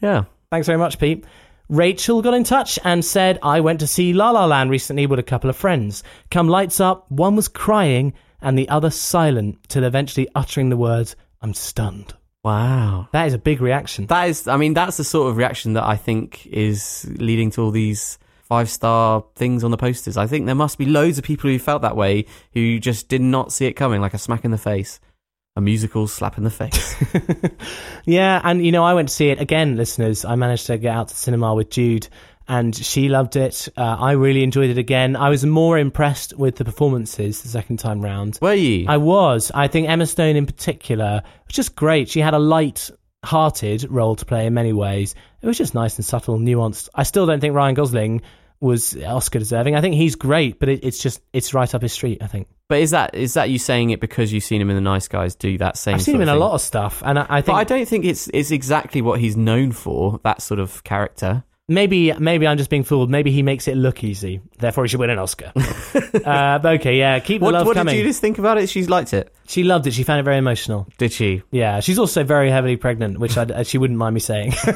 yeah. Thanks very much, Pete. Rachel got in touch and said, I went to see La La Land recently with a couple of friends. Come lights up, one was crying and the other silent till eventually uttering the words, I'm stunned. Wow. That is a big reaction. That is, I mean, that's the sort of reaction that I think is leading to all these five star things on the posters. I think there must be loads of people who felt that way who just did not see it coming, like a smack in the face, a musical slap in the face. Yeah, and you know, I went to see it again, listeners. I managed to get out to the cinema with Jude, and she loved it. Uh, I really enjoyed it again. I was more impressed with the performances the second time round. Were you? I was. I think Emma Stone in particular was just great. She had a light hearted role to play in many ways. It was just nice and subtle, nuanced. I still don't think Ryan Gosling was Oscar deserving. I think he's great, but it, it's just it's right up his street. I think but is that is that you saying it because you've seen him in The Nice Guys do that same? I've seen him in of a lot of stuff, and I, I But think I don't think it's it's exactly what he's known for. That sort of character. Maybe maybe I'm just being fooled. Maybe he makes it look easy, therefore he should win an Oscar. uh, okay, yeah, keep the What, love what coming. did Judith think about it? She liked it. She loved it. She found it very emotional. Did she? Yeah, she's also very heavily pregnant, which I, she wouldn't mind me saying.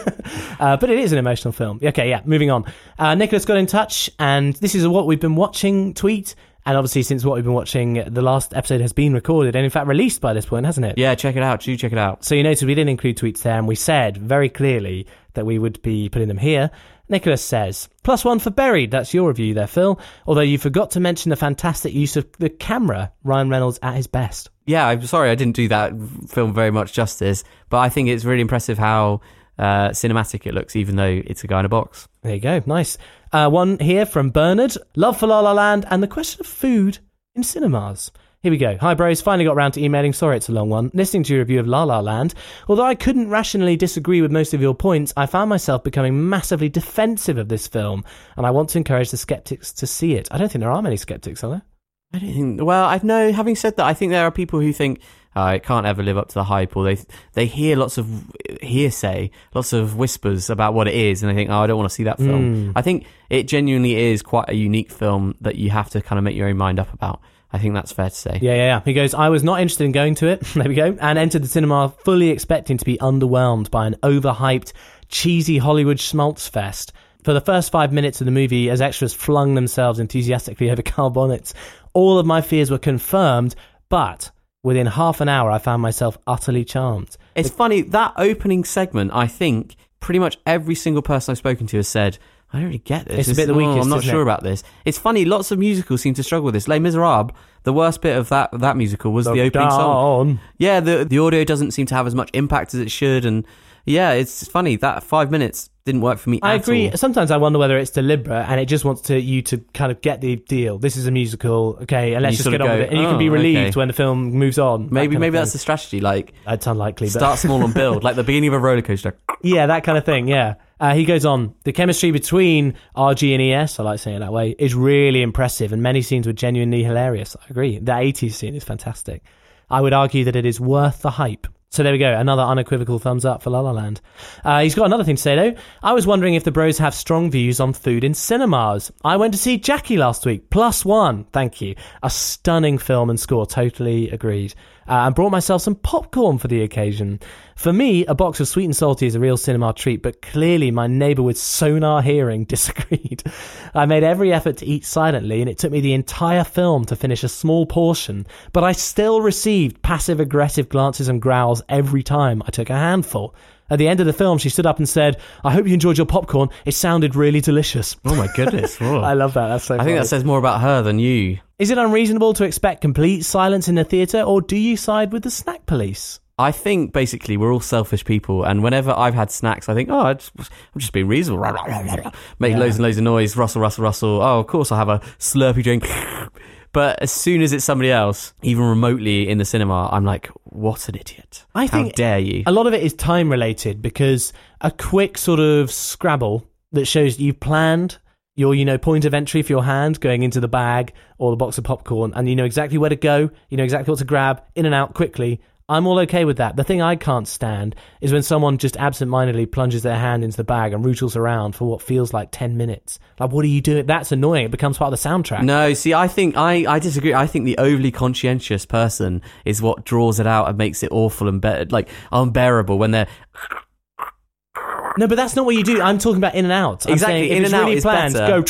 uh, but it is an emotional film. Okay, yeah, moving on. Uh, Nicholas got in touch, and this is a what we've been watching tweet. And obviously, since what we've been watching, the last episode has been recorded and, in fact, released by this point, hasn't it? Yeah, check it out. Do check it out. So you notice we didn't include tweets there, and we said very clearly that we would be putting them here. Nicholas says, plus one for Buried. That's your review there, Phil. Although you forgot to mention the fantastic use of the camera, Ryan Reynolds at his best. Yeah, I'm sorry I didn't do that film very much justice, but I think it's really impressive how uh, cinematic it looks, even though it's a guy in a box. There you go. Nice. Uh, one here from Bernard. Love for La La Land and the question of food in cinemas. Here we go. Hi, bros. Finally got round to emailing. Sorry it's a long one. Listening to your review of La La Land. Although I couldn't rationally disagree with most of your points, I found myself becoming massively defensive of this film, and I want to encourage the skeptics to see it. I don't think there are many skeptics, are there? I don't think. Well, I know. Having said that, I think there are people who think uh, it can't ever live up to the hype, or they they hear lots of hearsay, lots of whispers about what it is, and they think, "Oh, I don't want to see that film." Mm. I think it genuinely is quite a unique film that you have to kind of make your own mind up about. I think that's fair to say. Yeah, yeah, yeah. He goes, I was not interested in going to it. there we go. And entered the cinema fully expecting to be underwhelmed by an overhyped, cheesy Hollywood schmaltz fest. For the first five minutes of the movie, as extras flung themselves enthusiastically over car bonnets, all of my fears were confirmed, but within half an hour, I found myself utterly charmed. It's funny that opening segment. I think pretty much every single person I've spoken to has said, "I don't really get this. It's a bit the oh, weakest, I'm not sure it? about this." It's funny. Lots of musicals seem to struggle with this. Les Miserables. The worst bit of that that musical was the, The opening song. Yeah, the the audio doesn't seem to have as much impact as it should, and yeah, it's funny that five minutes didn't work for me. I agree. all. Sometimes I wonder whether it's deliberate and it just wants to you to kind of get the deal. This is a musical, okay, and let's You just get on go, with it. And you can be "Oh, relieved okay." when the film moves on. Maybe maybe that's the strategy. Like It's unlikely. But start small and build, like the beginning of a roller coaster. yeah, that kind of thing. Yeah. Uh, he goes on. The chemistry between RG and ES, I like saying it that way, is really impressive, and many scenes were genuinely hilarious. I agree. The 80s scene is fantastic. I would argue that it is worth the hype. So there we go. Another unequivocal thumbs up for La La Land. Uh, he's got another thing to say though. I was wondering if the bros have strong views on food in cinemas. I went to see Jackie last week. Plus one. Thank you. A stunning film and score. Totally agreed. Uh, and brought myself some popcorn for the occasion. For me, a box of sweet and salty is a real cinema treat, but clearly my neighbour with sonar hearing disagreed. I made every effort to eat silently, and it took me the entire film to finish a small portion, but I still received passive aggressive glances and growls every time I took a handful. At the end of the film, she stood up and said, I hope you enjoyed your popcorn. It sounded really delicious. Oh my goodness! I love that. That's so I think that says more about her than you. Is it unreasonable to expect complete silence in the theatre, or do you side with the snack police? I think basically we're all selfish people, and whenever I've had snacks, I think, oh, I just, I'm just being reasonable. Make Yeah. loads and loads of noise, rustle, rustle, rustle. Oh, of course I'll have a slurpy drink. But as soon as it's somebody else, even remotely in the cinema, I'm like, what an idiot. I How think dare you? A lot of it is time related because a quick sort of scrabble that shows you've planned your, you know, point of entry for your hand going into the bag or the box of popcorn and you know exactly where to go, you know exactly what to grab, in and out quickly. I'm all okay with that. The thing I can't stand is when someone just absentmindedly plunges their hand into the bag and rootles around for what feels like 10 minutes. Like, what are you doing? That's annoying. It becomes part of the soundtrack. No, see, I think I, I disagree. I think the overly conscientious person is what draws it out and makes it awful and better, like unbearable when they're No, but that's not what you do. I'm talking about in and out. I'm exactly in and out really is planned, better. go.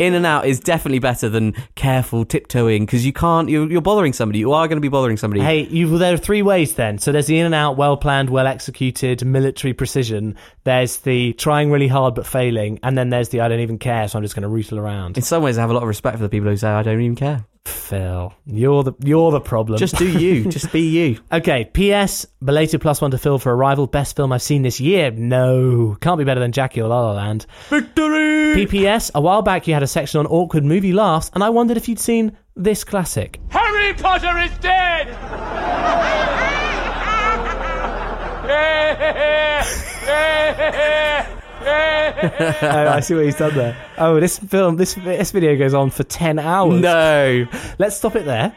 In and out is definitely better than careful tiptoeing because you can't. You're, you're bothering somebody. You are going to be bothering somebody. Hey, you, well, there are three ways then. So there's the in and out, well planned, well executed, military precision. There's the trying really hard but failing, and then there's the I don't even care, so I'm just going to rootle around. In some ways, I have a lot of respect for the people who say I don't even care. Phil, you're the you're the problem. Just do you. Just be you. Okay, P.S. Belated plus one to Phil for Arrival. Best film I've seen this year. No. Can't be better than Jackie or La La Land. Victory! P.P.S. A while back you had a section on awkward movie laughs, and I wondered if you'd seen this classic. Harry Potter is dead! oh, I see what he's done there. Oh, this film, this this video goes on for ten hours. No. Let's stop it there.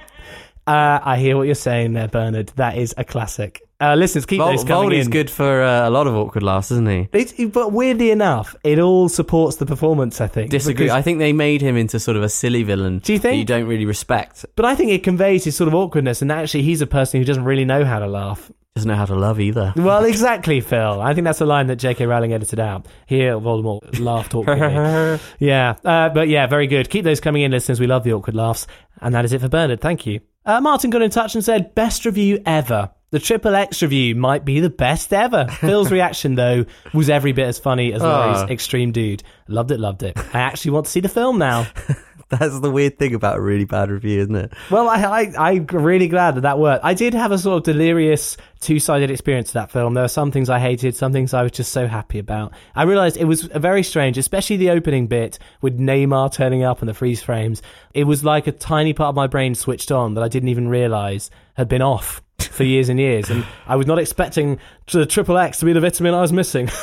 Uh, I hear what you're saying there, Bernard. That is a classic. Uh, listeners, keep Vol- those coming Voldy's in. good for uh, a lot of awkward laughs, isn't he? It's, but weirdly enough, it all supports the performance. I think. Disagree. I think they made him into sort of a silly villain. Do you that think? you don't really respect? but I think it conveys his sort of awkwardness, and actually, he's a person who doesn't really know how to laugh. Doesn't know how to love either. Well, exactly, Phil. I think that's a line that J.K. Rowling edited out. Here, Voldemort laughed awkwardly. yeah, uh, but yeah, very good. Keep those coming in, listeners. We love the awkward laughs. And that is it for Bernard. Thank you. Uh, Martin got in touch and said, best review ever. The Triple X review might be the best ever. Phil's reaction, though, was every bit as funny as Laurie's Ah. extreme dude. Loved it, loved it. I actually want to see the film now. That's the weird thing about a really bad review, isn't it? Well, I, I, I'm really glad that that worked. I did have a sort of delirious two sided experience to that film. There were some things I hated, some things I was just so happy about. I realised it was very strange, especially the opening bit with Neymar turning up and the freeze frames. It was like a tiny part of my brain switched on that I didn't even realise had been off for years and years. And I was not expecting the triple X to be the vitamin I was missing.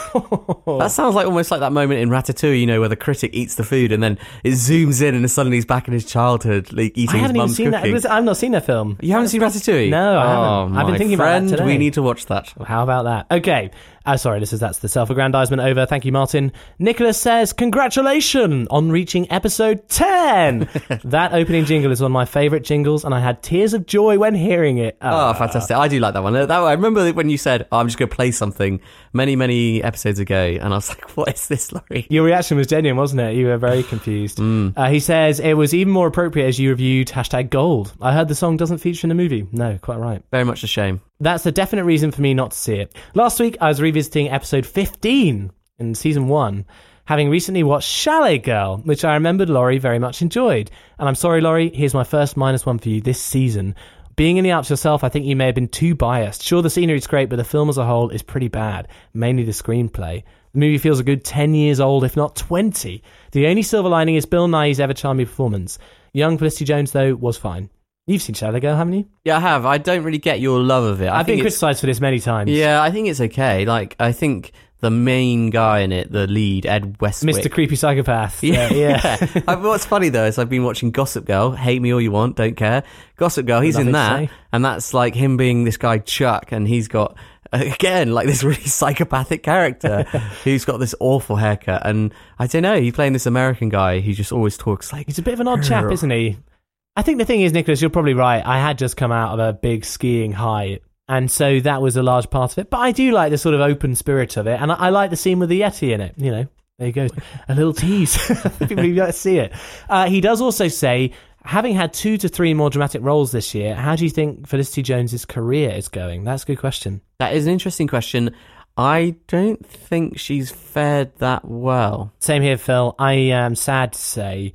That sounds like almost like that moment in Ratatouille, you know, where the critic eats the food and then it zooms in and suddenly he's back in his childhood, like eating I his haven't even mum's seen cooking. that. I've not seen that film. You haven't seen Ratatouille? No, I oh, haven't. I've been thinking friend, about that today. We need to watch that. How about that? Okay. Uh, sorry, this is that's the self-aggrandizement over. Thank you, Martin. Nicholas says, "Congratulations on reaching episode ten. that opening jingle is one of my favorite jingles, and I had tears of joy when hearing it. Oh, fantastic! I do like that one. That I remember when you said, oh, "I'm just going to play something" many, many episodes ago, and I was like, "What is this, Laurie?" Your reaction was genuine, wasn't it? You were very confused. Mm. Uh, he says it was even more appropriate as you reviewed hashtag Gold. I heard the song doesn't feature in the movie. No, quite right. Very much a shame. That's a definite reason for me not to see it. Last week, I was revisiting episode 15 in season one, having recently watched Chalet Girl, which I remembered Laurie very much enjoyed. And I'm sorry, Laurie, here's my first minus one for you this season. Being in the Alps yourself, I think you may have been too biased. Sure, the scenery's great, but the film as a whole is pretty bad, mainly the screenplay. The movie feels a good 10 years old, if not 20. The only silver lining is Bill Nighy's ever charming performance. Young Felicity Jones, though, was fine. You've seen Chalet Girl, haven't you? Yeah, I have. I don't really get your love of it. I I've been criticised for this many times. Yeah, I think it's okay. Like, I think the main guy in it, the lead, Ed Westwick. Mr. Creepy Psychopath. Yeah, yeah. What's funny though is I've been watching Gossip Girl. Hate me all you want, don't care. Gossip Girl. He's in Nothing to that, and that's like him being this guy Chuck, and he's got again like this really psychopathic character who's got this awful haircut, and I don't know. He's playing this American guy who just always talks like He's a bit of an odd chap, isn't he? I think the thing is, Nicholas, you're probably right. I had just come out of a big skiing high, and so that was a large part of it. But I do like the sort of open spirit of it, and I, I like the scene with the Yeti in it. You know, there you go, a little tease. People you to see it. Uh, he does also say, having had two to three more dramatic roles this year, how do you think Felicity Jones's career is going? That's a good question. that is an interesting question. I don't think she's fared that well. Same here, Phil. I am sad to say.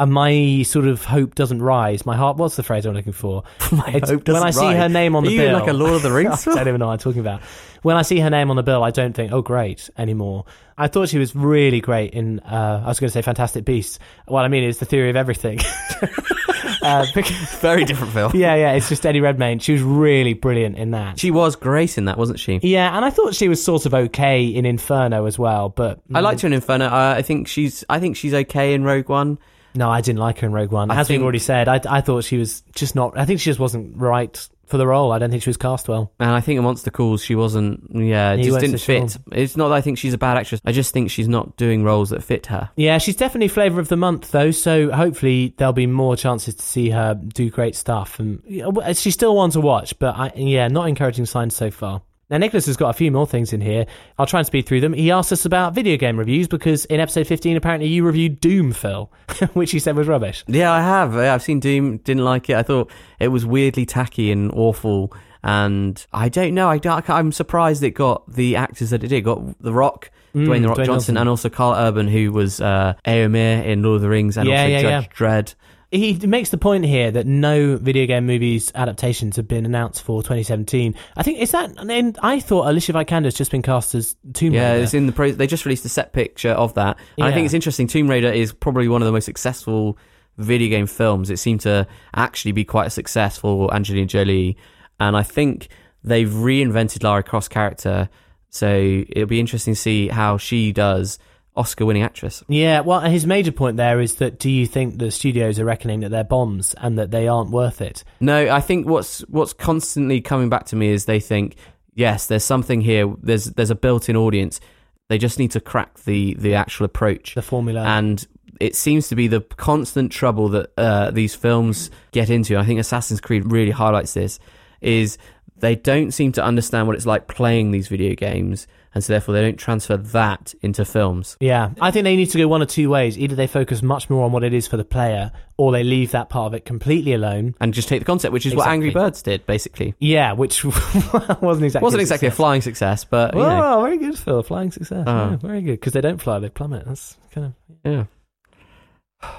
Uh, my sort of hope doesn't rise. My heart. What's the phrase I'm looking for? My It's- hope when I doesn't see her name on Are the bill, like a Lord of the Rings I don't even know what I'm talking about. When I see her name on the bill, I don't think, "Oh, great" anymore. I thought she was really great in. Uh, I was going to say Fantastic Beasts. What I mean is the theory of everything. uh, because- Very different film. yeah, yeah. It's just Eddie Redmayne. She was really brilliant in that. She was great in that, wasn't she? yeah, and I thought she was sort of okay in Inferno as well. But I liked her in Inferno. Uh, I think she's. I think she's okay in Rogue One. No, I didn't like her in Rogue One. I As we've think- already said, I, I thought she was just not. I think she just wasn't right for the role. I don't think she was cast well. And I think in Monster Calls she wasn't. Yeah, You just weren't didn't so fit. sure. It's not that I think she's a bad actress. I just think she's not doing roles that fit her. Yeah, she's definitely flavour of the month though. So hopefully there'll be more chances to see her do great stuff. And yeah, well, she's still one to watch, but I, yeah, not encouraging signs so far. Now Nicholas has got a few more things in here. I'll try and speed through them. He asked us about video game reviews because in episode 15 apparently you reviewed Doom, Phil, which he said was rubbish. Yeah, I have. Yeah, I've seen Doom. Didn't like it. I thought it was weirdly tacky and awful. And I don't know. I don't, I'm surprised it got the actors that it did. It got The Rock, Mm, Dwayne The Rock Dwayne Johnson, and also Karl Urban, who was uh, Éomer in Lord of the Rings, and Yeah, also yeah, Judge yeah. Dredd. He makes the point here that no video game movies adaptations have been announced for 2017. I think is that. And I thought Alicia Vikander's just been cast as Tomb Raider. Yeah, it's in the pro- they just released a set picture of that. And I think it's interesting. Tomb Raider is probably one of the most successful video game films. It seemed to actually be quite a success for Angelina Jolie, and I think they've reinvented Lara Croft's character. So it'll be interesting to see how she does. Oscar-winning actress. Yeah, well, his major point there is that do you think the studios are reckoning that they're bombs and that they aren't worth it? No, I think what's what's constantly coming back to me is they think, yes, there's something here. There's there's a built-in audience. They just need to crack the the actual approach, the formula, and it seems to be the constant trouble that uh, these films get into. I think Assassin's Creed really highlights this. Is they don't seem to understand what it's like playing these video games, and so therefore they don't transfer that into films. Yeah, I think they need to go one of two ways. Either they focus much more on what it is for the player, or they leave that part of it completely alone and just take the concept, which is what Angry Birds did, basically. Yeah, which wasn't exactly wasn't exactly a success. flying success, but you know. Oh, very good, Phil. Flying success. Uh-huh. Yeah, very good. Because they don't fly, they plummet. That's kind of. Yeah.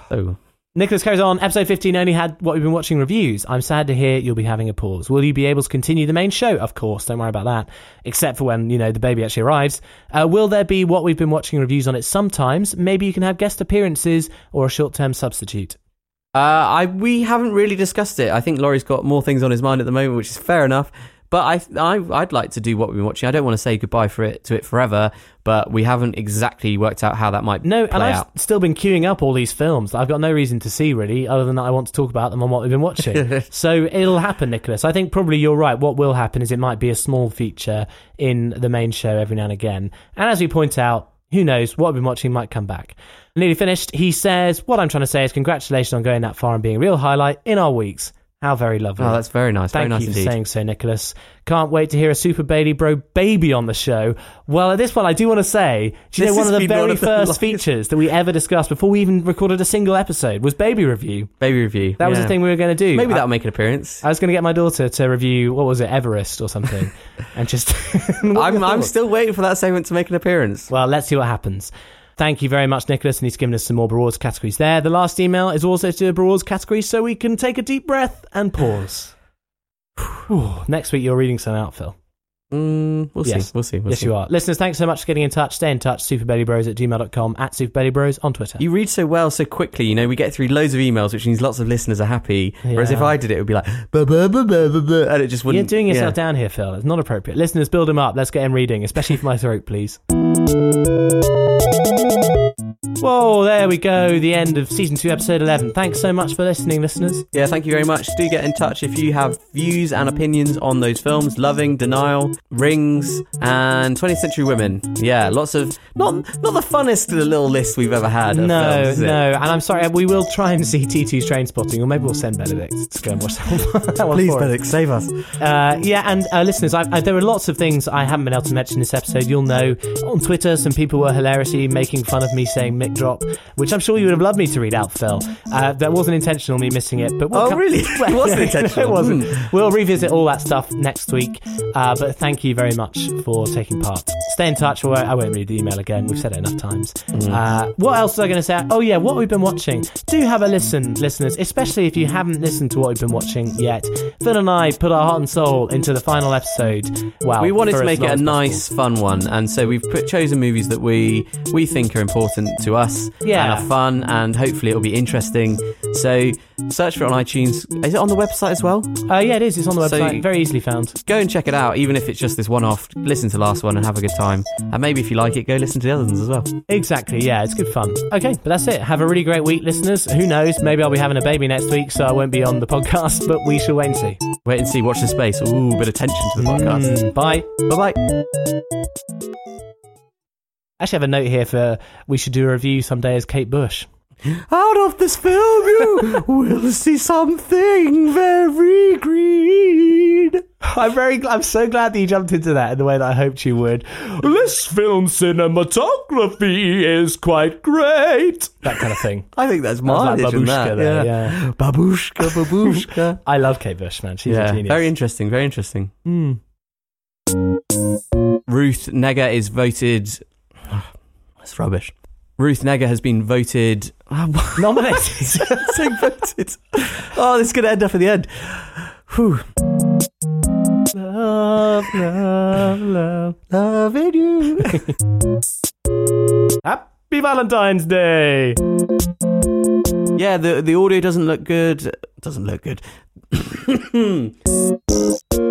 So. Nicholas carries on. Episode 15 only had what we've been watching reviews. I'm sad to hear you'll be having a pause. Will you be able to continue the main show? Of course, don't worry about that. Except for when, you know, the baby actually arrives. Uh, will there be what we've been watching reviews on it sometimes? Maybe you can have guest appearances or a short term substitute. Uh, I we haven't really discussed it. I think Laurie's got more things on his mind at the moment, which is fair enough. But I, I, I'd like to do what we've been watching. I don't want to say goodbye for it to it forever, but we haven't exactly worked out how that might No, and I've out. still been queuing up all these films that I've got no reason to see really, other than that I want to talk about them on what we've been watching. so it'll happen, Nicholas. I think probably you're right. What will happen is it might be a small feature in the main show every now and again. And as we point out, who knows, what I've been watching might come back. Nearly finished. He says, What I'm trying to say is congratulations on going that far and being a real highlight in our weeks. How very lovely. Oh, that's very nice. Thank very nice you indeed. for saying so, Nicholas. Can't wait to hear a Super Baby Bro baby on the show. Well, at this point, I do want to say, do you This know one of the very of first longest- features that we ever discussed before we even recorded a single episode was baby review. Baby review. That was the thing we were going to do. Maybe I- that'll make an appearance. I was going to get my daughter to review what was it, Everest or something, and just. I'm, I'm still waiting for that segment to make an appearance. Well, let's see what happens. Thank you very much, Nicholas, and he's given us some more Broads categories there. The last email is also to a Broads category, so we can take a deep breath and pause. Whew. Next week, you're reading some out, Phil. Mm, we'll Yes. see. We'll see. We'll yes, see. you are. Listeners, thanks so much for getting in touch. Stay in touch. Superbabybros at gmail.com, at superbabybros on Twitter. You read so well so quickly. You know, we get through loads of emails, which means lots of listeners are happy. Whereas if I did it, it would be like, "Buh, buh, buh, buh, buh, buh," and it just wouldn't. You're doing yourself yeah. down here, Phil. It's not appropriate. Listeners, build him up. Let's get him reading, especially for my throat, please. Whoa, there we go. The end of season two, episode 11. Thanks so much for listening, listeners. Yeah, thank you very much. Do get in touch if you have views and opinions on those films Loving, Denial, Rings, and 20th Century Women. Yeah, lots of. Not not the funnest little list we've ever had. Of No, films, is it? no, and I'm sorry. We will try and see T2's Trainspotting, or maybe we'll send Benedict to go and watch that one. Please, for us. Benedict, save us. Uh, yeah, and uh, listeners, I, I, there are lots of things I haven't been able to mention this episode. You'll know on Twitter, some people were hilariously making fun of me saying Mick Drop, which I'm sure you would have loved me to read out, Phil. Uh, that wasn't intentional, me missing it. But we'll Oh, come- really? It wasn't intentional. it wasn't. Hmm. We'll revisit all that stuff next week. Uh, but thank you very much for taking part. Stay in touch. Or I won't read the email again. We've said it enough times. Hmm. Uh, what else was I going to say? Oh yeah, what we've been watching. Do have a listen, listeners, especially if you haven't listened to what we've been watching yet. Phil and I put our heart and soul into the final episode. Wow, we wanted to make it a nice, fun one, and so we've put, chosen movies that we we think are important to us Yeah. and are fun, and hopefully it'll be interesting. So search for it on iTunes. Is it on the website as well? Uh, yeah, it is. It's on the So- website. Very easily found. Go and check it out, even if it's just this one-off. Listen to the last one and have a good time, and maybe if you like it, go listen to the other ones as well. Exactly. Yeah, it's good fun. Okay, but that's it. Have a really great week, listeners. Who knows? Maybe I'll be having a baby next week, so I won't be on the podcast. But we shall wait and see. Wait and see. Watch the space. Ooh, bit of tension to the podcast. Mm, bye. Bye bye. Actually, have a note here for we should do a review someday as Kate Bush. Out of this film, you will see something very green. I'm very, gl- I'm so glad that you jumped into that in the way that I hoped you would. This film cinematography is quite great. That kind of thing. I think that's That was like in that. babushka there, yeah. Babushka, babushka. I love Kate Bush, man. She's a yeah, genius. very interesting. Very interesting. Mm. Ruth Negga is voted. That's rubbish. Ruth Negga has been voted. Uh, nominated. saying voted. Oh, this is going to end up at the end. Whew. Love, love, love, loving you. Happy Valentine's Day. Yeah, the the audio doesn't look good. Doesn't look good.